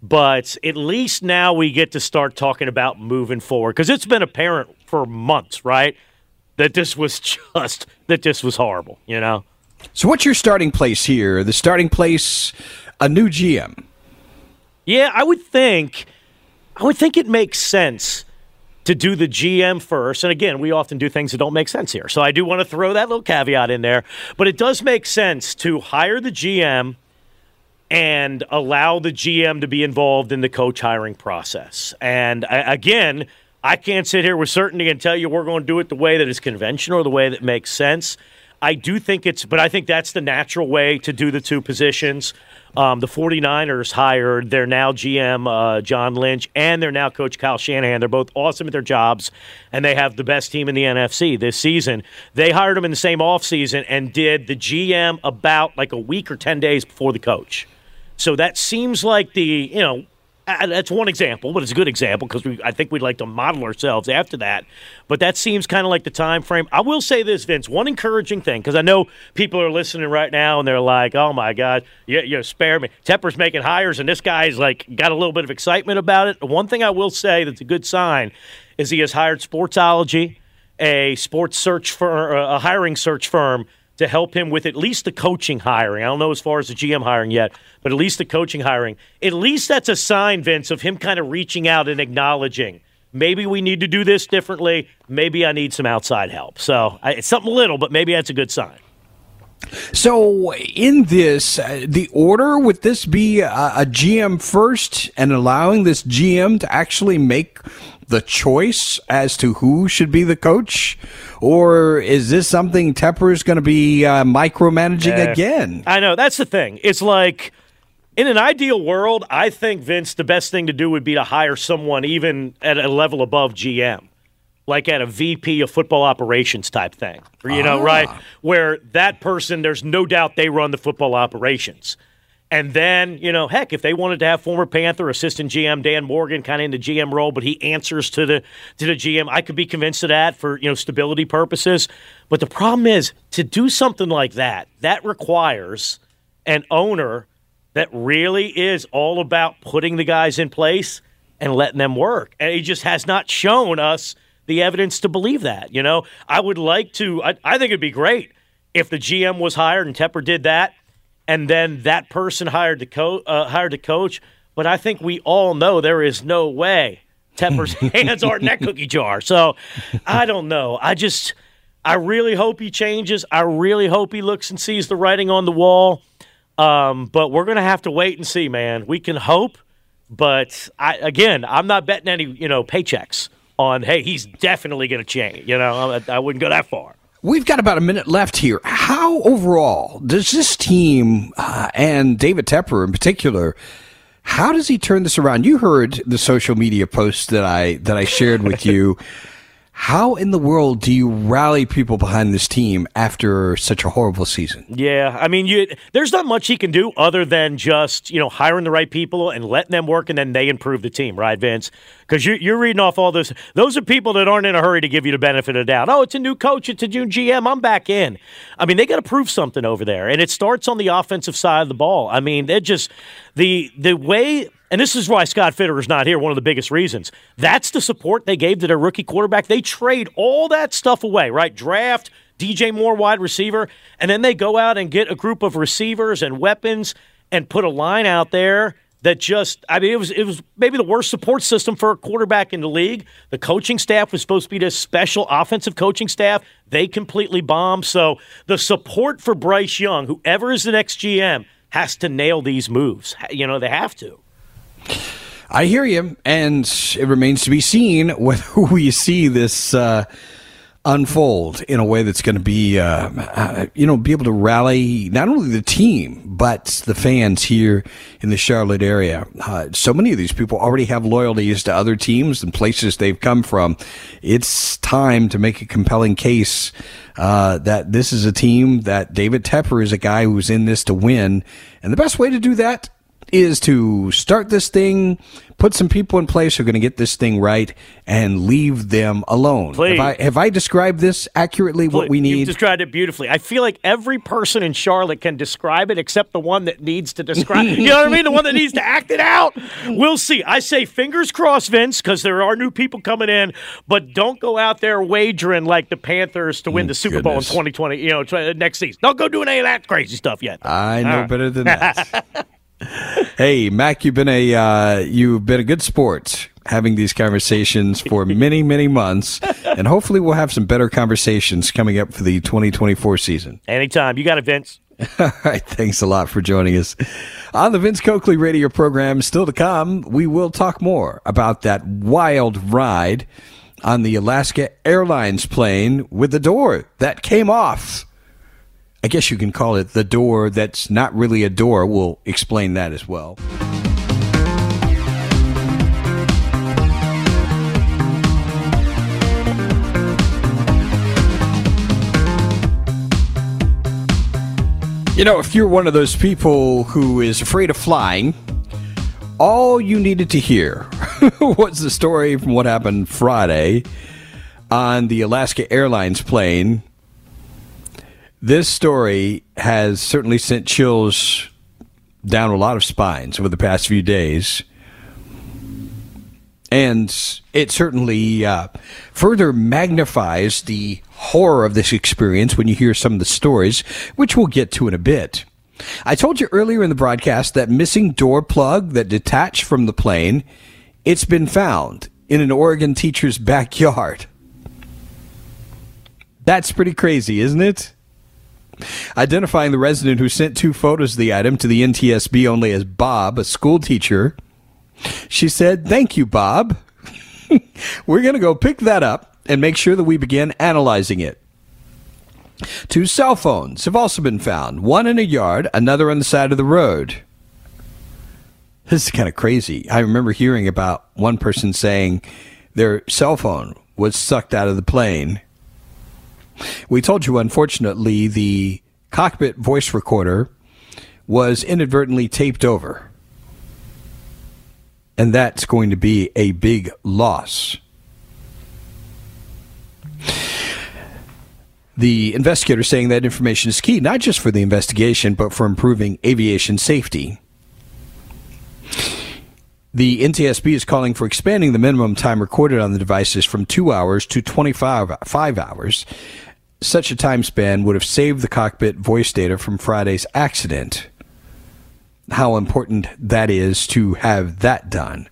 But at least now we get to start talking about moving forward because it's been apparent for months, right, that this was (laughs) just that this was horrible, you know. So, what's your starting place here? The starting place, a new GM. Yeah, I would think. I would think it makes sense to do the GM first. And again, we often do things that don't make sense here. So I do want to throw that little caveat in there. But it does make sense to hire the GM and allow the GM to be involved in the coach hiring process. And again, I can't sit here with certainty and tell you we're going to do it the way that is conventional or the way that makes sense. I do think it's, but I think that's the natural way to do the two positions. Um, the 49ers hired their now GM, uh, John Lynch, and their now coach, Kyle Shanahan. They're both awesome at their jobs, and they have the best team in the NFC this season. They hired them in the same offseason and did the GM about like a week or 10 days before the coach. So that seems like the, you know, Uh, that's one example, but it's a good example because I think we'd like to model ourselves after that. But that seems kind of like the time frame. I will say this, Vince. One encouraging thing because I know people are listening right now and they're like, "Oh my God, you, you spare me." Tepper's making hires, and this guy's like got a little bit of excitement about it. One thing I will say that's a good sign is he has hired Sportsology, a sports search firm, uh, a hiring search firm to help him with at least the coaching hiring. I don't know as far as the GM hiring yet, but at least the coaching hiring. At least that's a sign, Vince, of him kind of reaching out and acknowledging maybe we need to do this differently. Maybe I need some outside help. So it's something little, but maybe that's a good sign. So, in this, uh, the order would this be a, a, GM first and allowing this GM to actually make the choice as to who should be the coach? Or is this something Tepper is going to be uh, micromanaging uh, again? I know. That's the thing. It's like. In an ideal world, I think Vince, the best thing to do would be to hire someone even at a level above GM like at a VP of football operations type thing. You know, ah. right? Where that person, there's no doubt they run the football operations. And then, you know, heck, if they wanted to have former Panther assistant GM Dan Morgan kind of in the GM role, but he answers to the to the GM, I could be convinced of that for you know stability purposes. But the problem is to do something like that, that requires an owner that really is all about putting the guys in place and letting them work. And he just has not shown us the evidence to believe that. You know, I would like to. I, I think it'd be great if the GM was hired and Tepper did that and then that person hired the co- uh, hired the coach. But I think we all know there is no way Tepper's (laughs) hands are in that cookie jar. So I don't know. I just I really hope he changes. I really hope he looks and sees the writing on the wall. Um, but we're gonna have to wait and see, man. We can hope, but I again, I'm not betting any you know paychecks on. Hey, he's definitely gonna change. You know, I, I wouldn't go that far. We've got about a minute left here. How overall does this team uh, and David Tepper in particular? How does he turn this around? You heard the social media posts that I that I shared with you. (laughs) How in the world do you rally people behind this team after such a horrible season? Yeah, I mean, you, there's not much he can do other than just you know hiring the right people and letting them work, and then they improve the team, right, Vince? Because you, you're reading off all this. Those are people that aren't in a hurry to give you the benefit of the doubt. Oh, it's a new coach, it's a new GM. I'm back in. I mean, they got to prove something over there, and it starts on the offensive side of the ball. I mean, they're just the the way and this is why Scott Fitterer is not here, one of the biggest reasons. That's the support they gave to their rookie quarterback. They trade all that stuff away, right? Draft, DJ Moore, wide receiver, and then they go out and get a group of receivers and weapons and put a line out there that just I mean it was it was maybe the worst support system for a quarterback in the league. The coaching staff was supposed to be this special offensive coaching staff. They completely bombed. So the support for Bryce Young, whoever is the next GM, has to nail these moves. You know, they have to. I hear you, and it remains to be seen (laughs) whether we see this uh, unfold in a way that's going to be, uh, uh, you know, be able to rally not only the team but the fans here in the Charlotte area. Uh, so many of these people already have loyalties to other teams and places they've come from. It's time to make a compelling case uh, that this is a team that David Tepper is a guy who's in this to win, and the best way to do that is to start this thing, put some people in place who are going to get this thing right, and leave them alone. Please. Have I, have I described this accurately? Please. What we need? You've described it beautifully. I feel like every person in Charlotte can describe it, except the one that needs to describe. it. You know what I mean? The one that needs to (laughs) act it out. We'll see. I say fingers crossed, Vince, because there are new people coming in. But don't go out there wagering like the Panthers to win the mm, Super Goodness. Bowl in 2020. You know, uh, next season. Don't go doing any of that crazy stuff yet. I know better than that. (laughs) hey, Mac, you've been a uh, you've been a good sport. having these conversations for (laughs) many, many months, and hopefully we'll have some better conversations coming up for the 2024 season. Anytime. You got it, Vince. (laughs) All right. Thanks a lot for joining us. On the Vince Coakley radio program, still to come, we will talk more about that wild ride on the Alaska Airlines plane with the door that came off. I guess you can call it the door that's not really a door. We'll explain that as well. You know, if you're one of those people who is afraid of flying, all you needed to hear (laughs) was the story from what happened Friday on the Alaska Airlines plane. This story has certainly sent chills down a lot of spines over the past few days. And it certainly uh, further magnifies the horror of this experience when you hear some of the stories, which we'll get to in a bit. I told you earlier in the broadcast that missing door plug that detached from the plane, it's been found in an Oregon teacher's (laughs) backyard. That's pretty crazy, isn't it? Identifying the resident who sent two photos of the item to the NTSB only as Bob, a school teacher, she said, Thank you, Bob. (laughs) We're going to go pick that up and make sure that we begin analyzing it. Two cell phones have also been found, one in a yard, another on the side of the road. This is kind of crazy. I remember hearing about one person saying their cell phone was sucked out of the plane. We told you, unfortunately, the cockpit voice recorder was inadvertently taped over. And that's going to be a big loss. The investigator saying that information is key, not just for the investigation, but for improving aviation safety. The NTSB is calling for expanding the minimum time recorded on the devices from two hours to 25 five hours. Such a time span would have saved the cockpit voice data from Friday's accident. How important that is to have that done.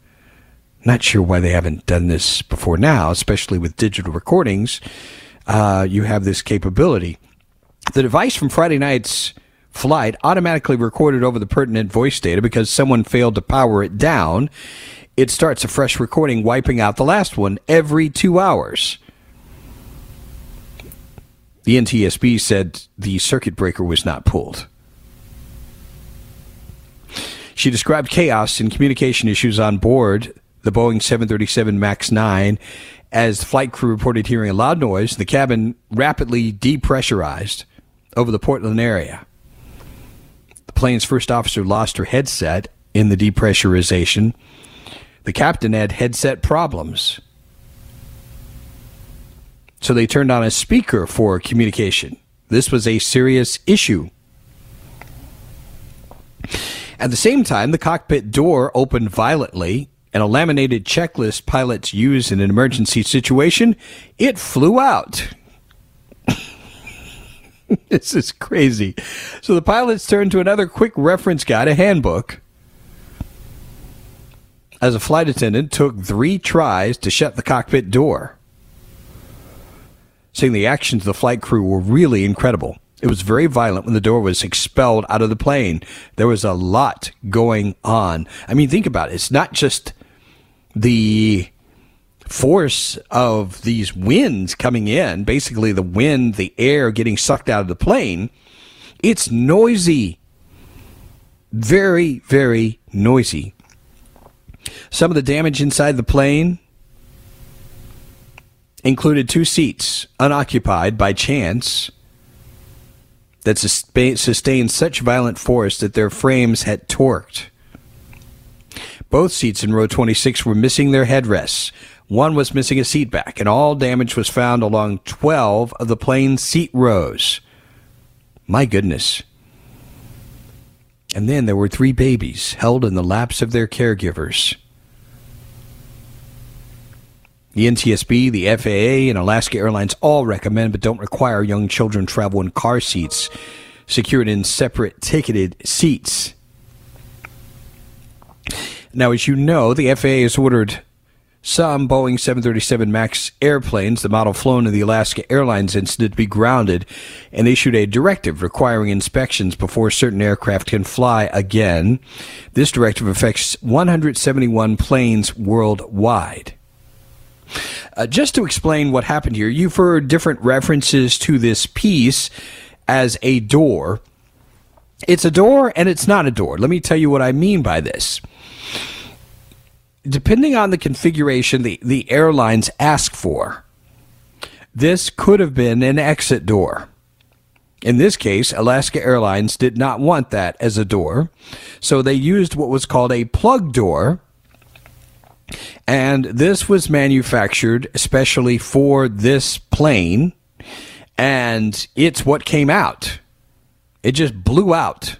Not sure why they haven't done this before now, especially with digital recordings uh, you have this capability. The device from Friday night's flight automatically recorded over the pertinent voice data because someone failed to power it down. It starts a fresh recording, wiping out the last one every two hours. The NTSB said the circuit breaker was not pulled. She described chaos and communication issues on board the Boeing 737 MAX 9 as the flight crew reported hearing a loud noise, the cabin rapidly depressurized over the Portland area. The plane's first officer lost her headset in the depressurization. The captain had headset problems. So they turned on a speaker for communication. This was a serious issue. At the same time, the cockpit door opened violently and a laminated checklist pilots use in an emergency situation, it flew out. (laughs) this is crazy. So the pilots turned to another quick reference guide, a handbook. As a flight attendant took three tries to shut the cockpit door. Saying the actions of the flight crew were really incredible. It was very violent when the door was expelled out of the plane. There was a lot going on. I mean, think about it. It's not just the force of these winds coming in, basically the wind, the air getting sucked out of the plane, it's noisy. Very, very noisy. Some of the damage inside the plane included two seats unoccupied by chance that sustained such violent force that their frames had torqued. Both seats in row 26 were missing their headrests. One was missing a seat back, and all damage was found along 12 of the plane's seat rows. My goodness. And then there were three babies held in the laps of their caregivers. The NTSB, the FAA, and Alaska Airlines all recommend but don't require young children travel in car seats secured in separate ticketed seats. Now, as you know, the FAA has ordered some Boeing 737 MAX airplanes, the model flown in the Alaska Airlines incident, to be grounded and issued a directive requiring inspections before certain aircraft can fly again. This directive affects 171 planes worldwide. Uh, just to explain what happened here, you've heard different references to this piece as a door. It's a door and it's not a door. Let me tell you what I mean by this depending on the configuration the, the airlines ask for, this could have been an exit door. In this case, Alaska Airlines did not want that as a door, so they used what was called a plug door. And this was manufactured especially for this plane, and it's what came out. It just blew out.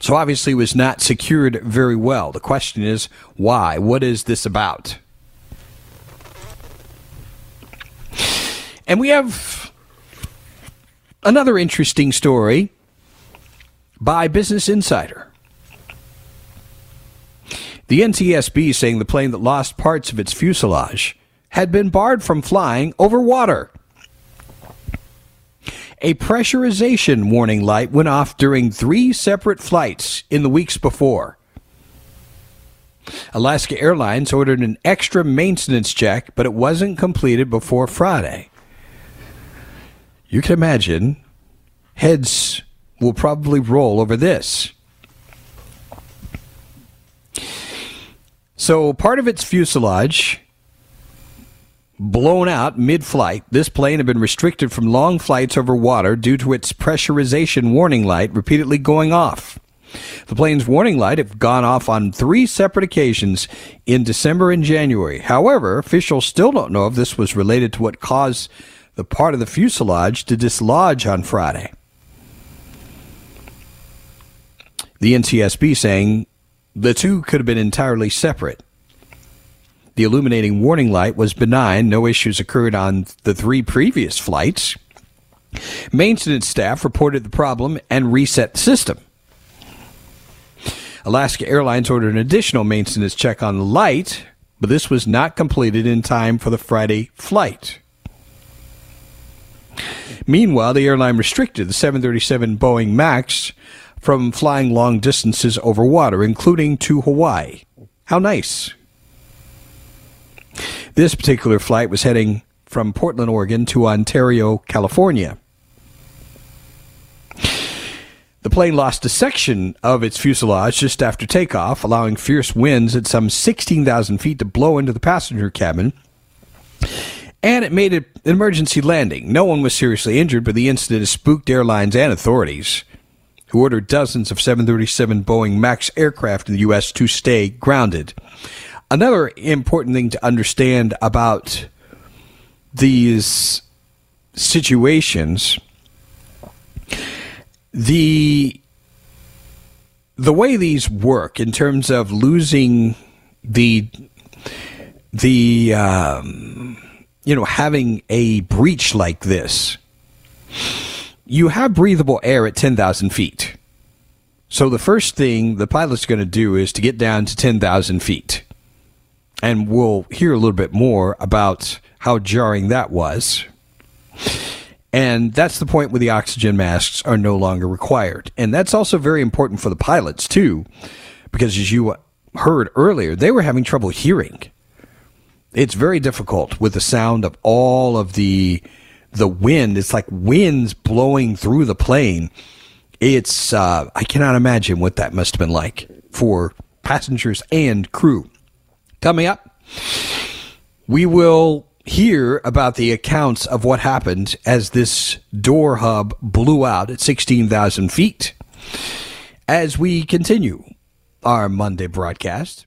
So obviously was not secured very well. The question is why? What is this about? And we have another interesting story by Business Insider. The NTSB saying the plane that lost parts of its fuselage had been barred from flying over water. A pressurization warning light went off during three separate flights in the weeks before. Alaska Airlines ordered an extra maintenance check, but it wasn't completed before Friday. You can imagine heads will probably roll over this. So, part of its fuselage blown out mid flight. This plane had been restricted from long flights over water due to its pressurization warning light repeatedly going off. The plane's warning light had gone off on three separate occasions in December and January. However, officials still don't know if this was related to what caused the part of the fuselage to dislodge on Friday. The NTSB saying the two could have been entirely separate. The illuminating warning light was benign. No issues occurred on the three previous flights. Maintenance staff reported the problem and reset the system. Alaska Airlines ordered an additional maintenance check on the light, but this was not completed in time for the Friday flight. Meanwhile, the airline restricted the 737 Boeing MAX from flying long distances over water, including to Hawaii. How nice. This particular flight was heading from Portland, Oregon to Ontario, California. The plane lost a section of its fuselage just after takeoff, allowing fierce winds at some 16,000 feet to blow into the passenger cabin. And it made an emergency landing. No one was seriously injured, but the incident has spooked airlines and authorities, who ordered dozens of 737 Boeing MAX aircraft in the U.S. to stay grounded. Another important thing to understand about these situations the the way these work in terms of losing the the um, you know having a breach like this you have breathable air at 10,000 feet so the first thing the pilot's going to do is to get down to 10,000 feet and we'll hear a little bit more about how jarring that was. And that's the point where the oxygen masks are no longer required. And that's also very important for the pilots, too, because as you heard earlier, they were having trouble hearing. It's very difficult with the sound of all of the the wind. It's like winds blowing through the plane. It's uh, I cannot imagine what that must have been like for passengers and crew. Coming up, we will hear about the accounts of what happened as this door hub blew out at 16,000 feet. As we continue our Monday broadcast.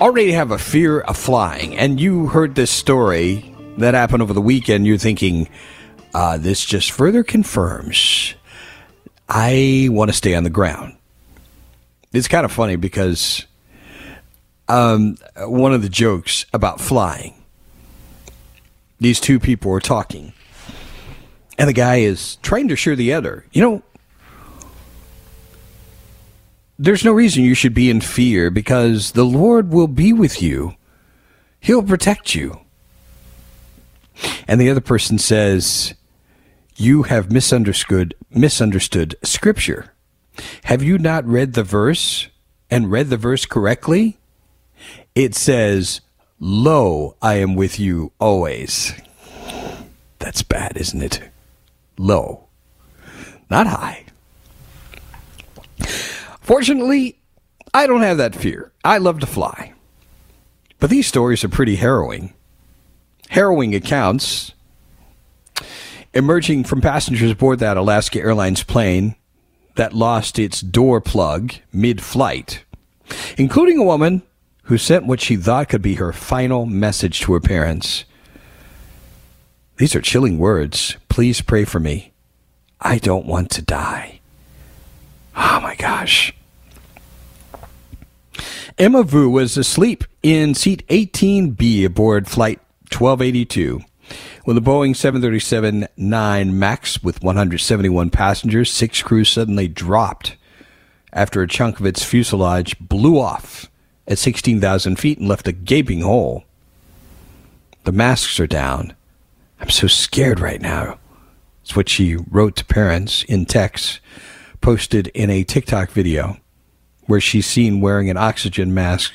already have a fear of flying? And you heard this story that happened over the weekend, you're thinking, uh, this just further confirms I want to stay on the ground. It's kind of funny because um, one of the jokes about flying, these two people were talking, and the guy is trying to assure the other, you know, there's no reason you should be in fear because the Lord will be with you. He'll protect you. And the other person says, You have misunderstood misunderstood scripture. Have you not read the verse and read the verse correctly? It says, Lo, I am with you always. That's bad, isn't it? Low, not high. Fortunately, I don't have that fear. I love to fly. But these stories are pretty harrowing. Harrowing accounts emerging from passengers aboard that Alaska Airlines plane that lost its door plug mid flight, including a woman who sent what she thought could be her final message to her parents. These are chilling words. Please pray for me. I don't want to die. Oh my gosh. Emma Vu was asleep in seat 18B aboard flight 1282 when the Boeing 737 9 MAX with 171 passengers, six crews suddenly dropped after a chunk of its fuselage blew off at 16,000 feet and left a gaping hole. The masks are down. I'm so scared right now. It's what she wrote to parents in text, posted in a TikTok video where she's seen wearing an oxygen mask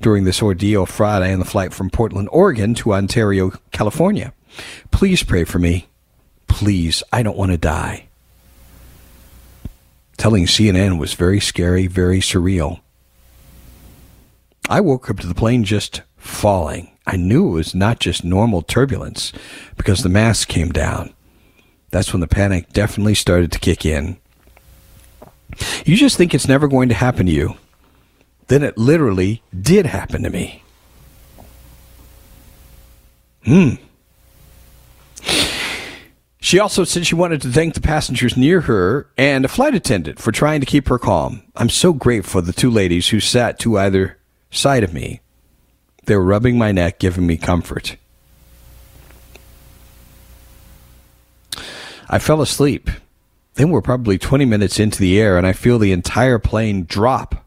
during this ordeal Friday on the flight from Portland, Oregon to Ontario, California. Please pray for me. Please, I don't want to die. Telling CNN was very scary, very surreal. I woke up to the plane just falling. I knew it was not just normal turbulence because the mask came down. That's when the panic definitely started to kick in. You just think it's never going to happen to you. Then it literally did happen to me. Hmm. She also said she wanted to thank the passengers near her and a flight attendant for trying to keep her calm. I'm so grateful for the two ladies who sat to either side of me. They were rubbing my neck, giving me comfort. I fell asleep. Then we're probably 20 minutes into the air, and I feel the entire plane drop,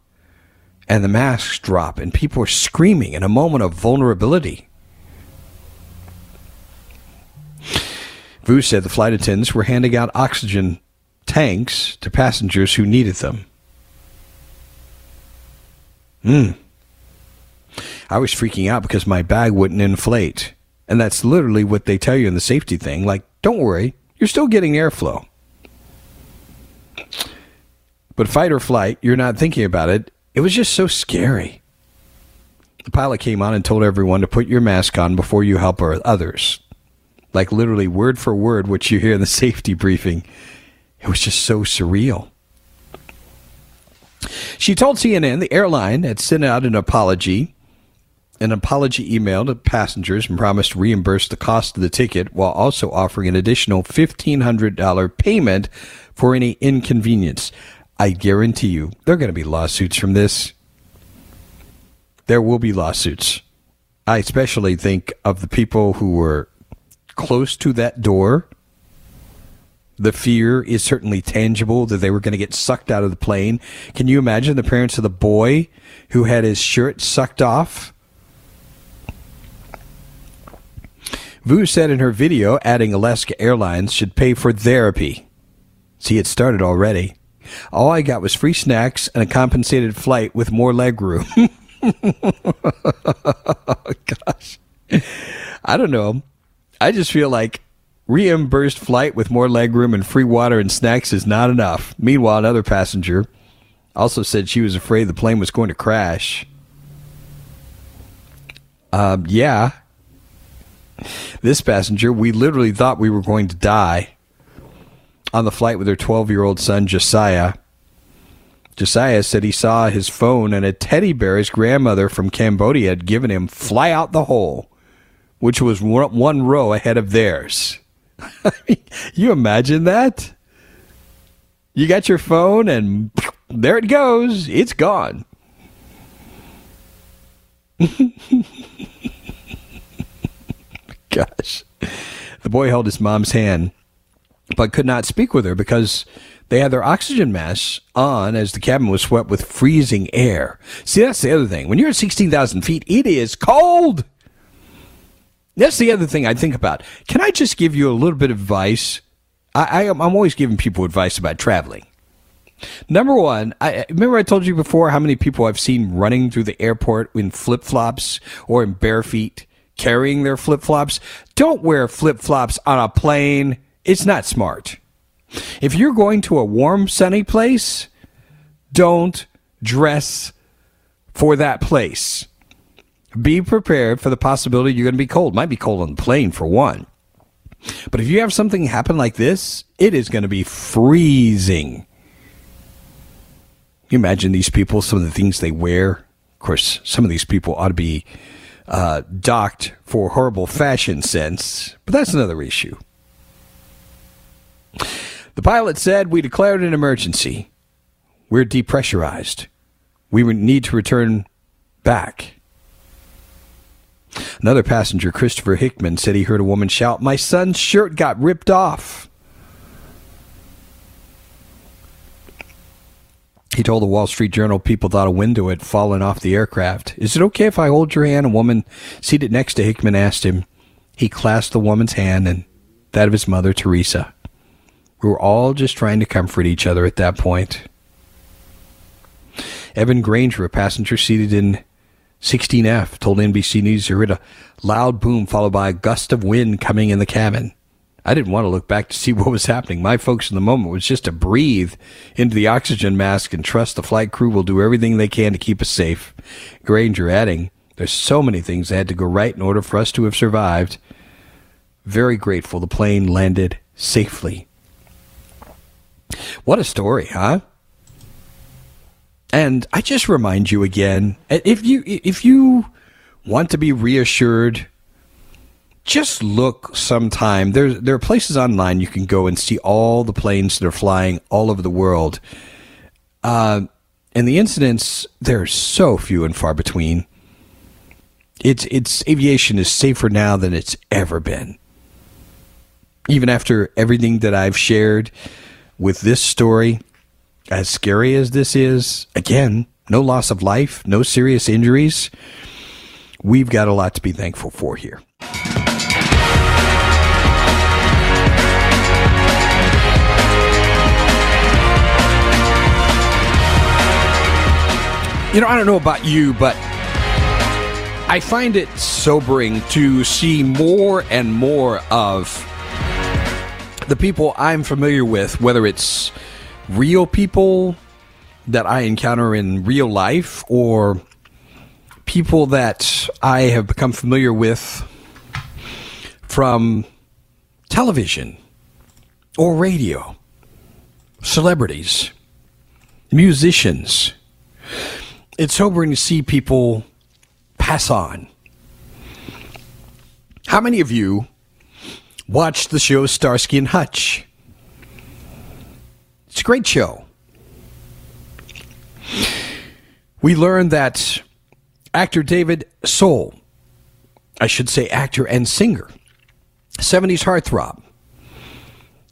and the masks drop, and people are screaming in a moment of vulnerability. Vu said the flight attendants were handing out oxygen tanks to passengers who needed them. Hmm. I was freaking out because my bag wouldn't inflate. And that's literally what they tell you in the safety thing. Like, don't worry, you're still getting airflow. But fight or flight, you're not thinking about it. It was just so scary. The pilot came on and told everyone to put your mask on before you help others like literally word for word what you hear in the (laughs) safety briefing. It was just so surreal. She told CNN the airline had sent out an apology, an apology email to passengers and promised to reimburse the cost of the ticket while also offering an additional $1,500 payment for any inconvenience. I guarantee you there are going to be lawsuits from this. There will be lawsuits. I especially think of the people who were close to that door. The fear is certainly tangible that they were going to get sucked out of the plane. Can you imagine the parents of the boy who had his shirt sucked off? Vu said in her video, adding Alaska Airlines should pay for therapy. See, it started already. All I got was free snacks and a compensated flight with more leg room. (laughs) Gosh. I don't know. I just feel like reimbursed flight with more legroom and free water and snacks is not enough. Meanwhile, another passenger also said she was afraid the plane was going to crash. Um, yeah. This passenger, we literally thought we were going to die on the flight with her 12 year old son, Josiah. Josiah said he saw his phone and a teddy bear his grandmother from Cambodia had given him fly out the hole which was one row ahead of theirs. (laughs) you imagine that? You got your phone, and (laughs) there it goes. It's gone. (laughs) Gosh. The boy held his mom's hand, but could not speak with her because they had their oxygen masks on as the cabin was swept with freezing air. See, that's the other thing. When you're at 16,000 feet, it is cold. That's the other thing I think about. Can I just give you a little bit of advice? I, I, I'm always giving people advice about traveling. Number one, I remember I told you before how many people I've seen running through the airport in flip flops or in bare feet, carrying their flip flops. Don't wear flip flops on a plane. It's not smart. If you're going to a warm, sunny place, don't dress for that place. Be prepared for the possibility you're going to be cold. Might be cold on the plane for one. But if you have something happen like this, it is going to be freezing. You imagine these people, some of the things they wear. Of course, some of these people ought to be uh, docked for horrible fashion sense, but that's another issue. The pilot said, We declared an emergency. We're depressurized. We need to return back. Another passenger, Christopher Hickman, said he heard a woman shout, My son's shirt got ripped off. He told the Wall Street Journal people thought a window had fallen off the aircraft. Is it okay if I hold your hand? A woman seated next to Hickman asked him. He clasped the woman's hand and that of his mother, Teresa. We were all just trying to comfort each other at that point. Evan Granger, a passenger seated in 16F, told NBC News he heard a loud boom followed by a gust of wind coming in the cabin. I didn't want to look back to see (laughs) what was happening. My focus in the moment was just to breathe into the oxygen mask and trust the flight crew will do everything they can to keep us safe. Granger adding, There's so many things that had to go right in order for us to have survived. Very grateful the plane landed safely. What a story, huh? And I just remind you again, if you if you want to be reassured, just look sometime. There there are places online you can go and see all the planes that are flying all over the world. Uh, and the incidents they're so few and far between. It's it's aviation is safer now than it's ever been. Even after everything that I've shared, with this story, as scary as this is, again, no loss of life, no serious injuries. We've got a lot to be thankful for here. You know, I don't know about you, but I find it sobering to see more and more of the people I'm familiar with, whether it's real people that I encounter in real life or people that I have become familiar with from television or radio, celebrities, musicians. It's sobering to see people pass on. How many of you watched the show Starsky and Hutch. It's a great show. We learned that actor David Soul, I should say actor and singer, 70s heartthrob,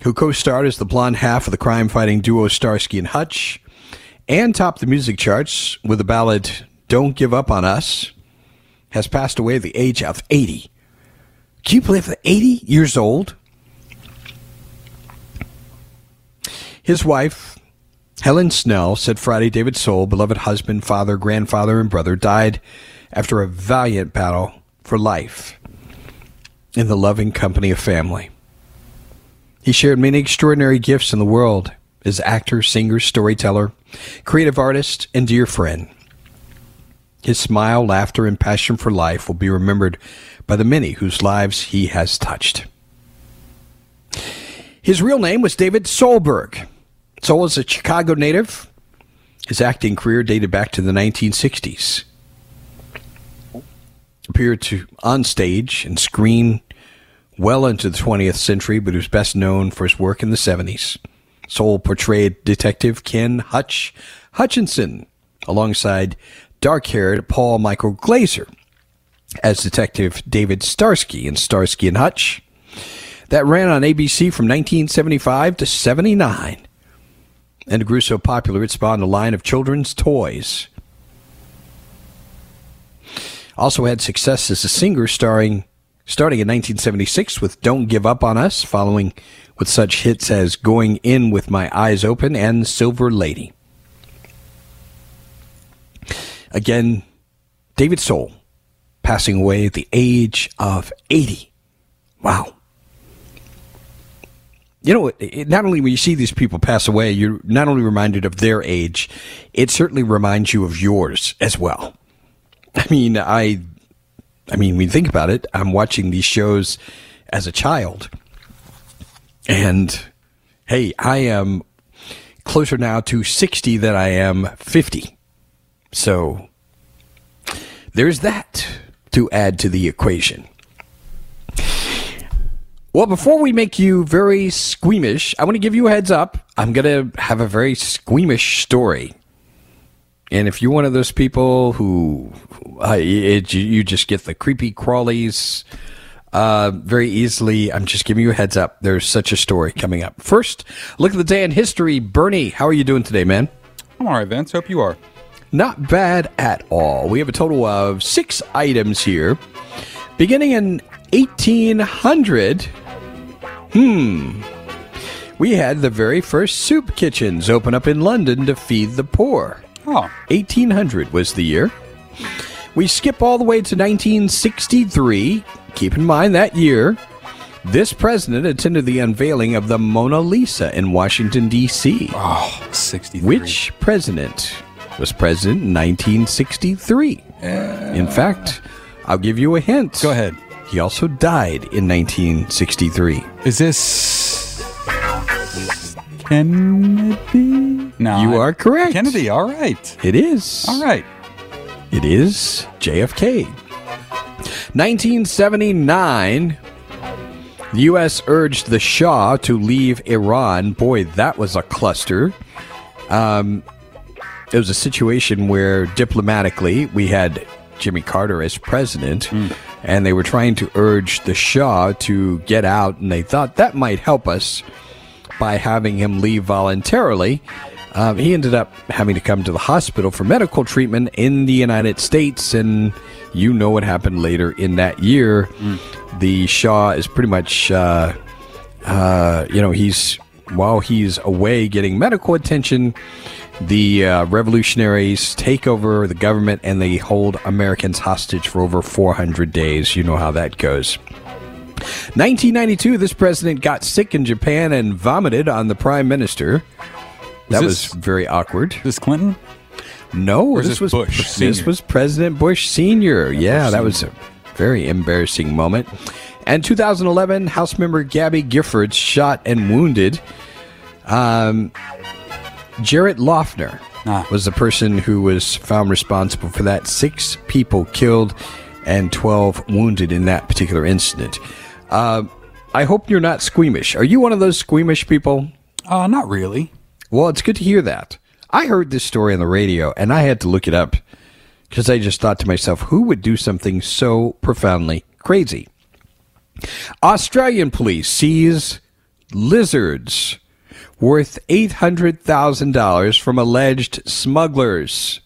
who co starred as the blonde half of the crime fighting duo Starsky and Hutch, and topped the music charts with the ballad Don't Give Up on Us, has passed away at the age of 80 can you believe that 80 years old? His wife, Helen Snell, said Friday David Soul, beloved husband, father, grandfather, and brother, died after a valiant battle for life in the loving company of family. He shared many extraordinary gifts in the world as actor, singer, storyteller, creative artist, and dear friend. His smile, laughter, and passion for life will be remembered by the many whose lives he has touched. His real name was David Solberg. Soul is a Chicago native. His acting career dated back to the 1960s. appeared to on stage and screen well into the 20th century, but he was best known for his work in the 70s. Soul portrayed Detective Ken Hutch Hutchinson alongside dark-haired Paul Michael Glaser as Detective David Starsky in Starsky and Hutch. That ran on ABC from 1975 to 79 and grew so popular it spawned a line of children's toys. Also had success as a singer starring starting in 1976 with Don't Give Up on Us, following with such hits as Going In with My Eyes Open and Silver Lady. Again, David Soul passing away at the age of 80. Wow. You know, not only when you see these people pass away, you're not only reminded of their age, it certainly reminds you of yours as well. I mean, I, I mean, when you think about it, I'm watching these shows as a child, and hey, I am closer now to 60 than I am 50. So there's that to add to the equation. Well, before we make you very squeamish, I want to give you a heads up. I'm going to have a very squeamish story. And if you're one of those people who uh, it, you just get the creepy crawlies uh, very easily, I'm just giving you a heads up. There's such a story coming up. First, look at the day in history. Bernie, how are you doing today, man? I'm all right, Vince. Hope you are. Not bad at all. We have a total of six items here. Beginning in 1800, hmm, we had the very first soup kitchens open up in London to feed the poor. Oh. 1800 was the year. We skip all the way to 1963. Keep in mind that year, this president attended the unveiling of the Mona Lisa in Washington, D.C. Oh, ah, 63. Which president was president in 1963? In fact, I'll give you a hint. Go ahead. He also died in 1963. Is this Kennedy? No. You I- are correct. Kennedy, all right. It is. All right. It is JFK. 1979, the U.S. urged the Shah to leave Iran. Boy, that was a cluster. Um, it was a situation where diplomatically we had Jimmy Carter as president, and they were trying to urge the Shah to get out, and they thought that might help us by having him leave voluntarily. Um, he ended up having to come to the hospital for medical treatment in the United States, and you know what happened later in that year. The Shah is pretty much, uh, uh, you know, he's while he's away getting medical attention, the uh, revolutionaries take over the government and they hold Americans hostage for over 400 days. You know how that goes. 1992, this president got sick in Japan and vomited on the prime minister. That this- was very awkward. This Clinton? No, is this, this was Bush this Senior? was President Bush Senior. Yeah, that was a very embarrassing moment. And 2011, House member Gabby Giffords shot and wounded. Um, Jared Loughner Ah. was the person who was found responsible for that. Six people killed and 12 wounded in that particular incident. Uh, I hope you're not squeamish. Are you one of those squeamish people? Uh, not really. Well, it's good to hear that. I heard this story on the radio and I had to look it up because I just thought to myself, who would do something so profoundly crazy? Australian police seize lizards worth $800,000 from alleged smugglers.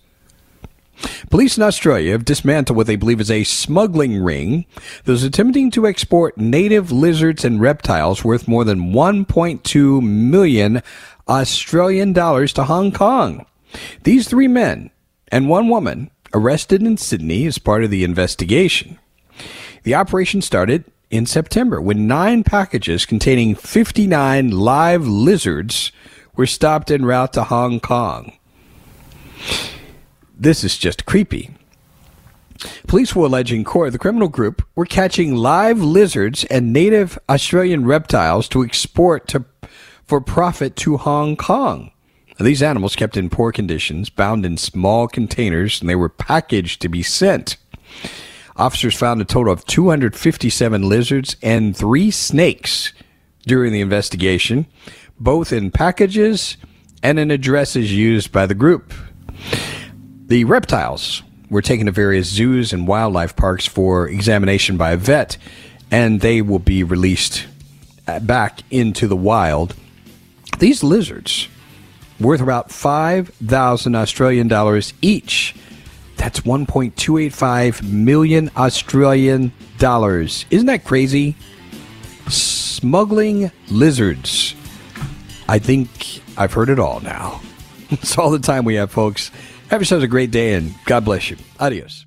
Police in Australia have dismantled what they believe is a smuggling ring that was attempting to export native lizards and reptiles worth more than 1.2 million Australian dollars to Hong Kong. These three men and one woman arrested in Sydney as part of the investigation. The operation started in September when nine packages containing 59 live lizards were stopped en route to Hong Kong. This is just creepy. Police will allege in court the criminal group were catching live lizards and native Australian reptiles to export to, for profit to Hong Kong. These animals kept in poor conditions, bound in small containers, and they were packaged to be sent. Officers found a total of 257 lizards and three snakes during the investigation, both in packages and in addresses used by the group. The reptiles were taken to various zoos and wildlife parks for examination by a vet, and they will be released uh, back into the wild. These lizards, worth about 5,000 Australian dollars each, that's 1.285 million Australian dollars. Isn't that crazy? Smuggling lizards. I think I've heard it all now. (laughs) That's all the time we have, folks. Have yourselves a great day and God bless you. Adios.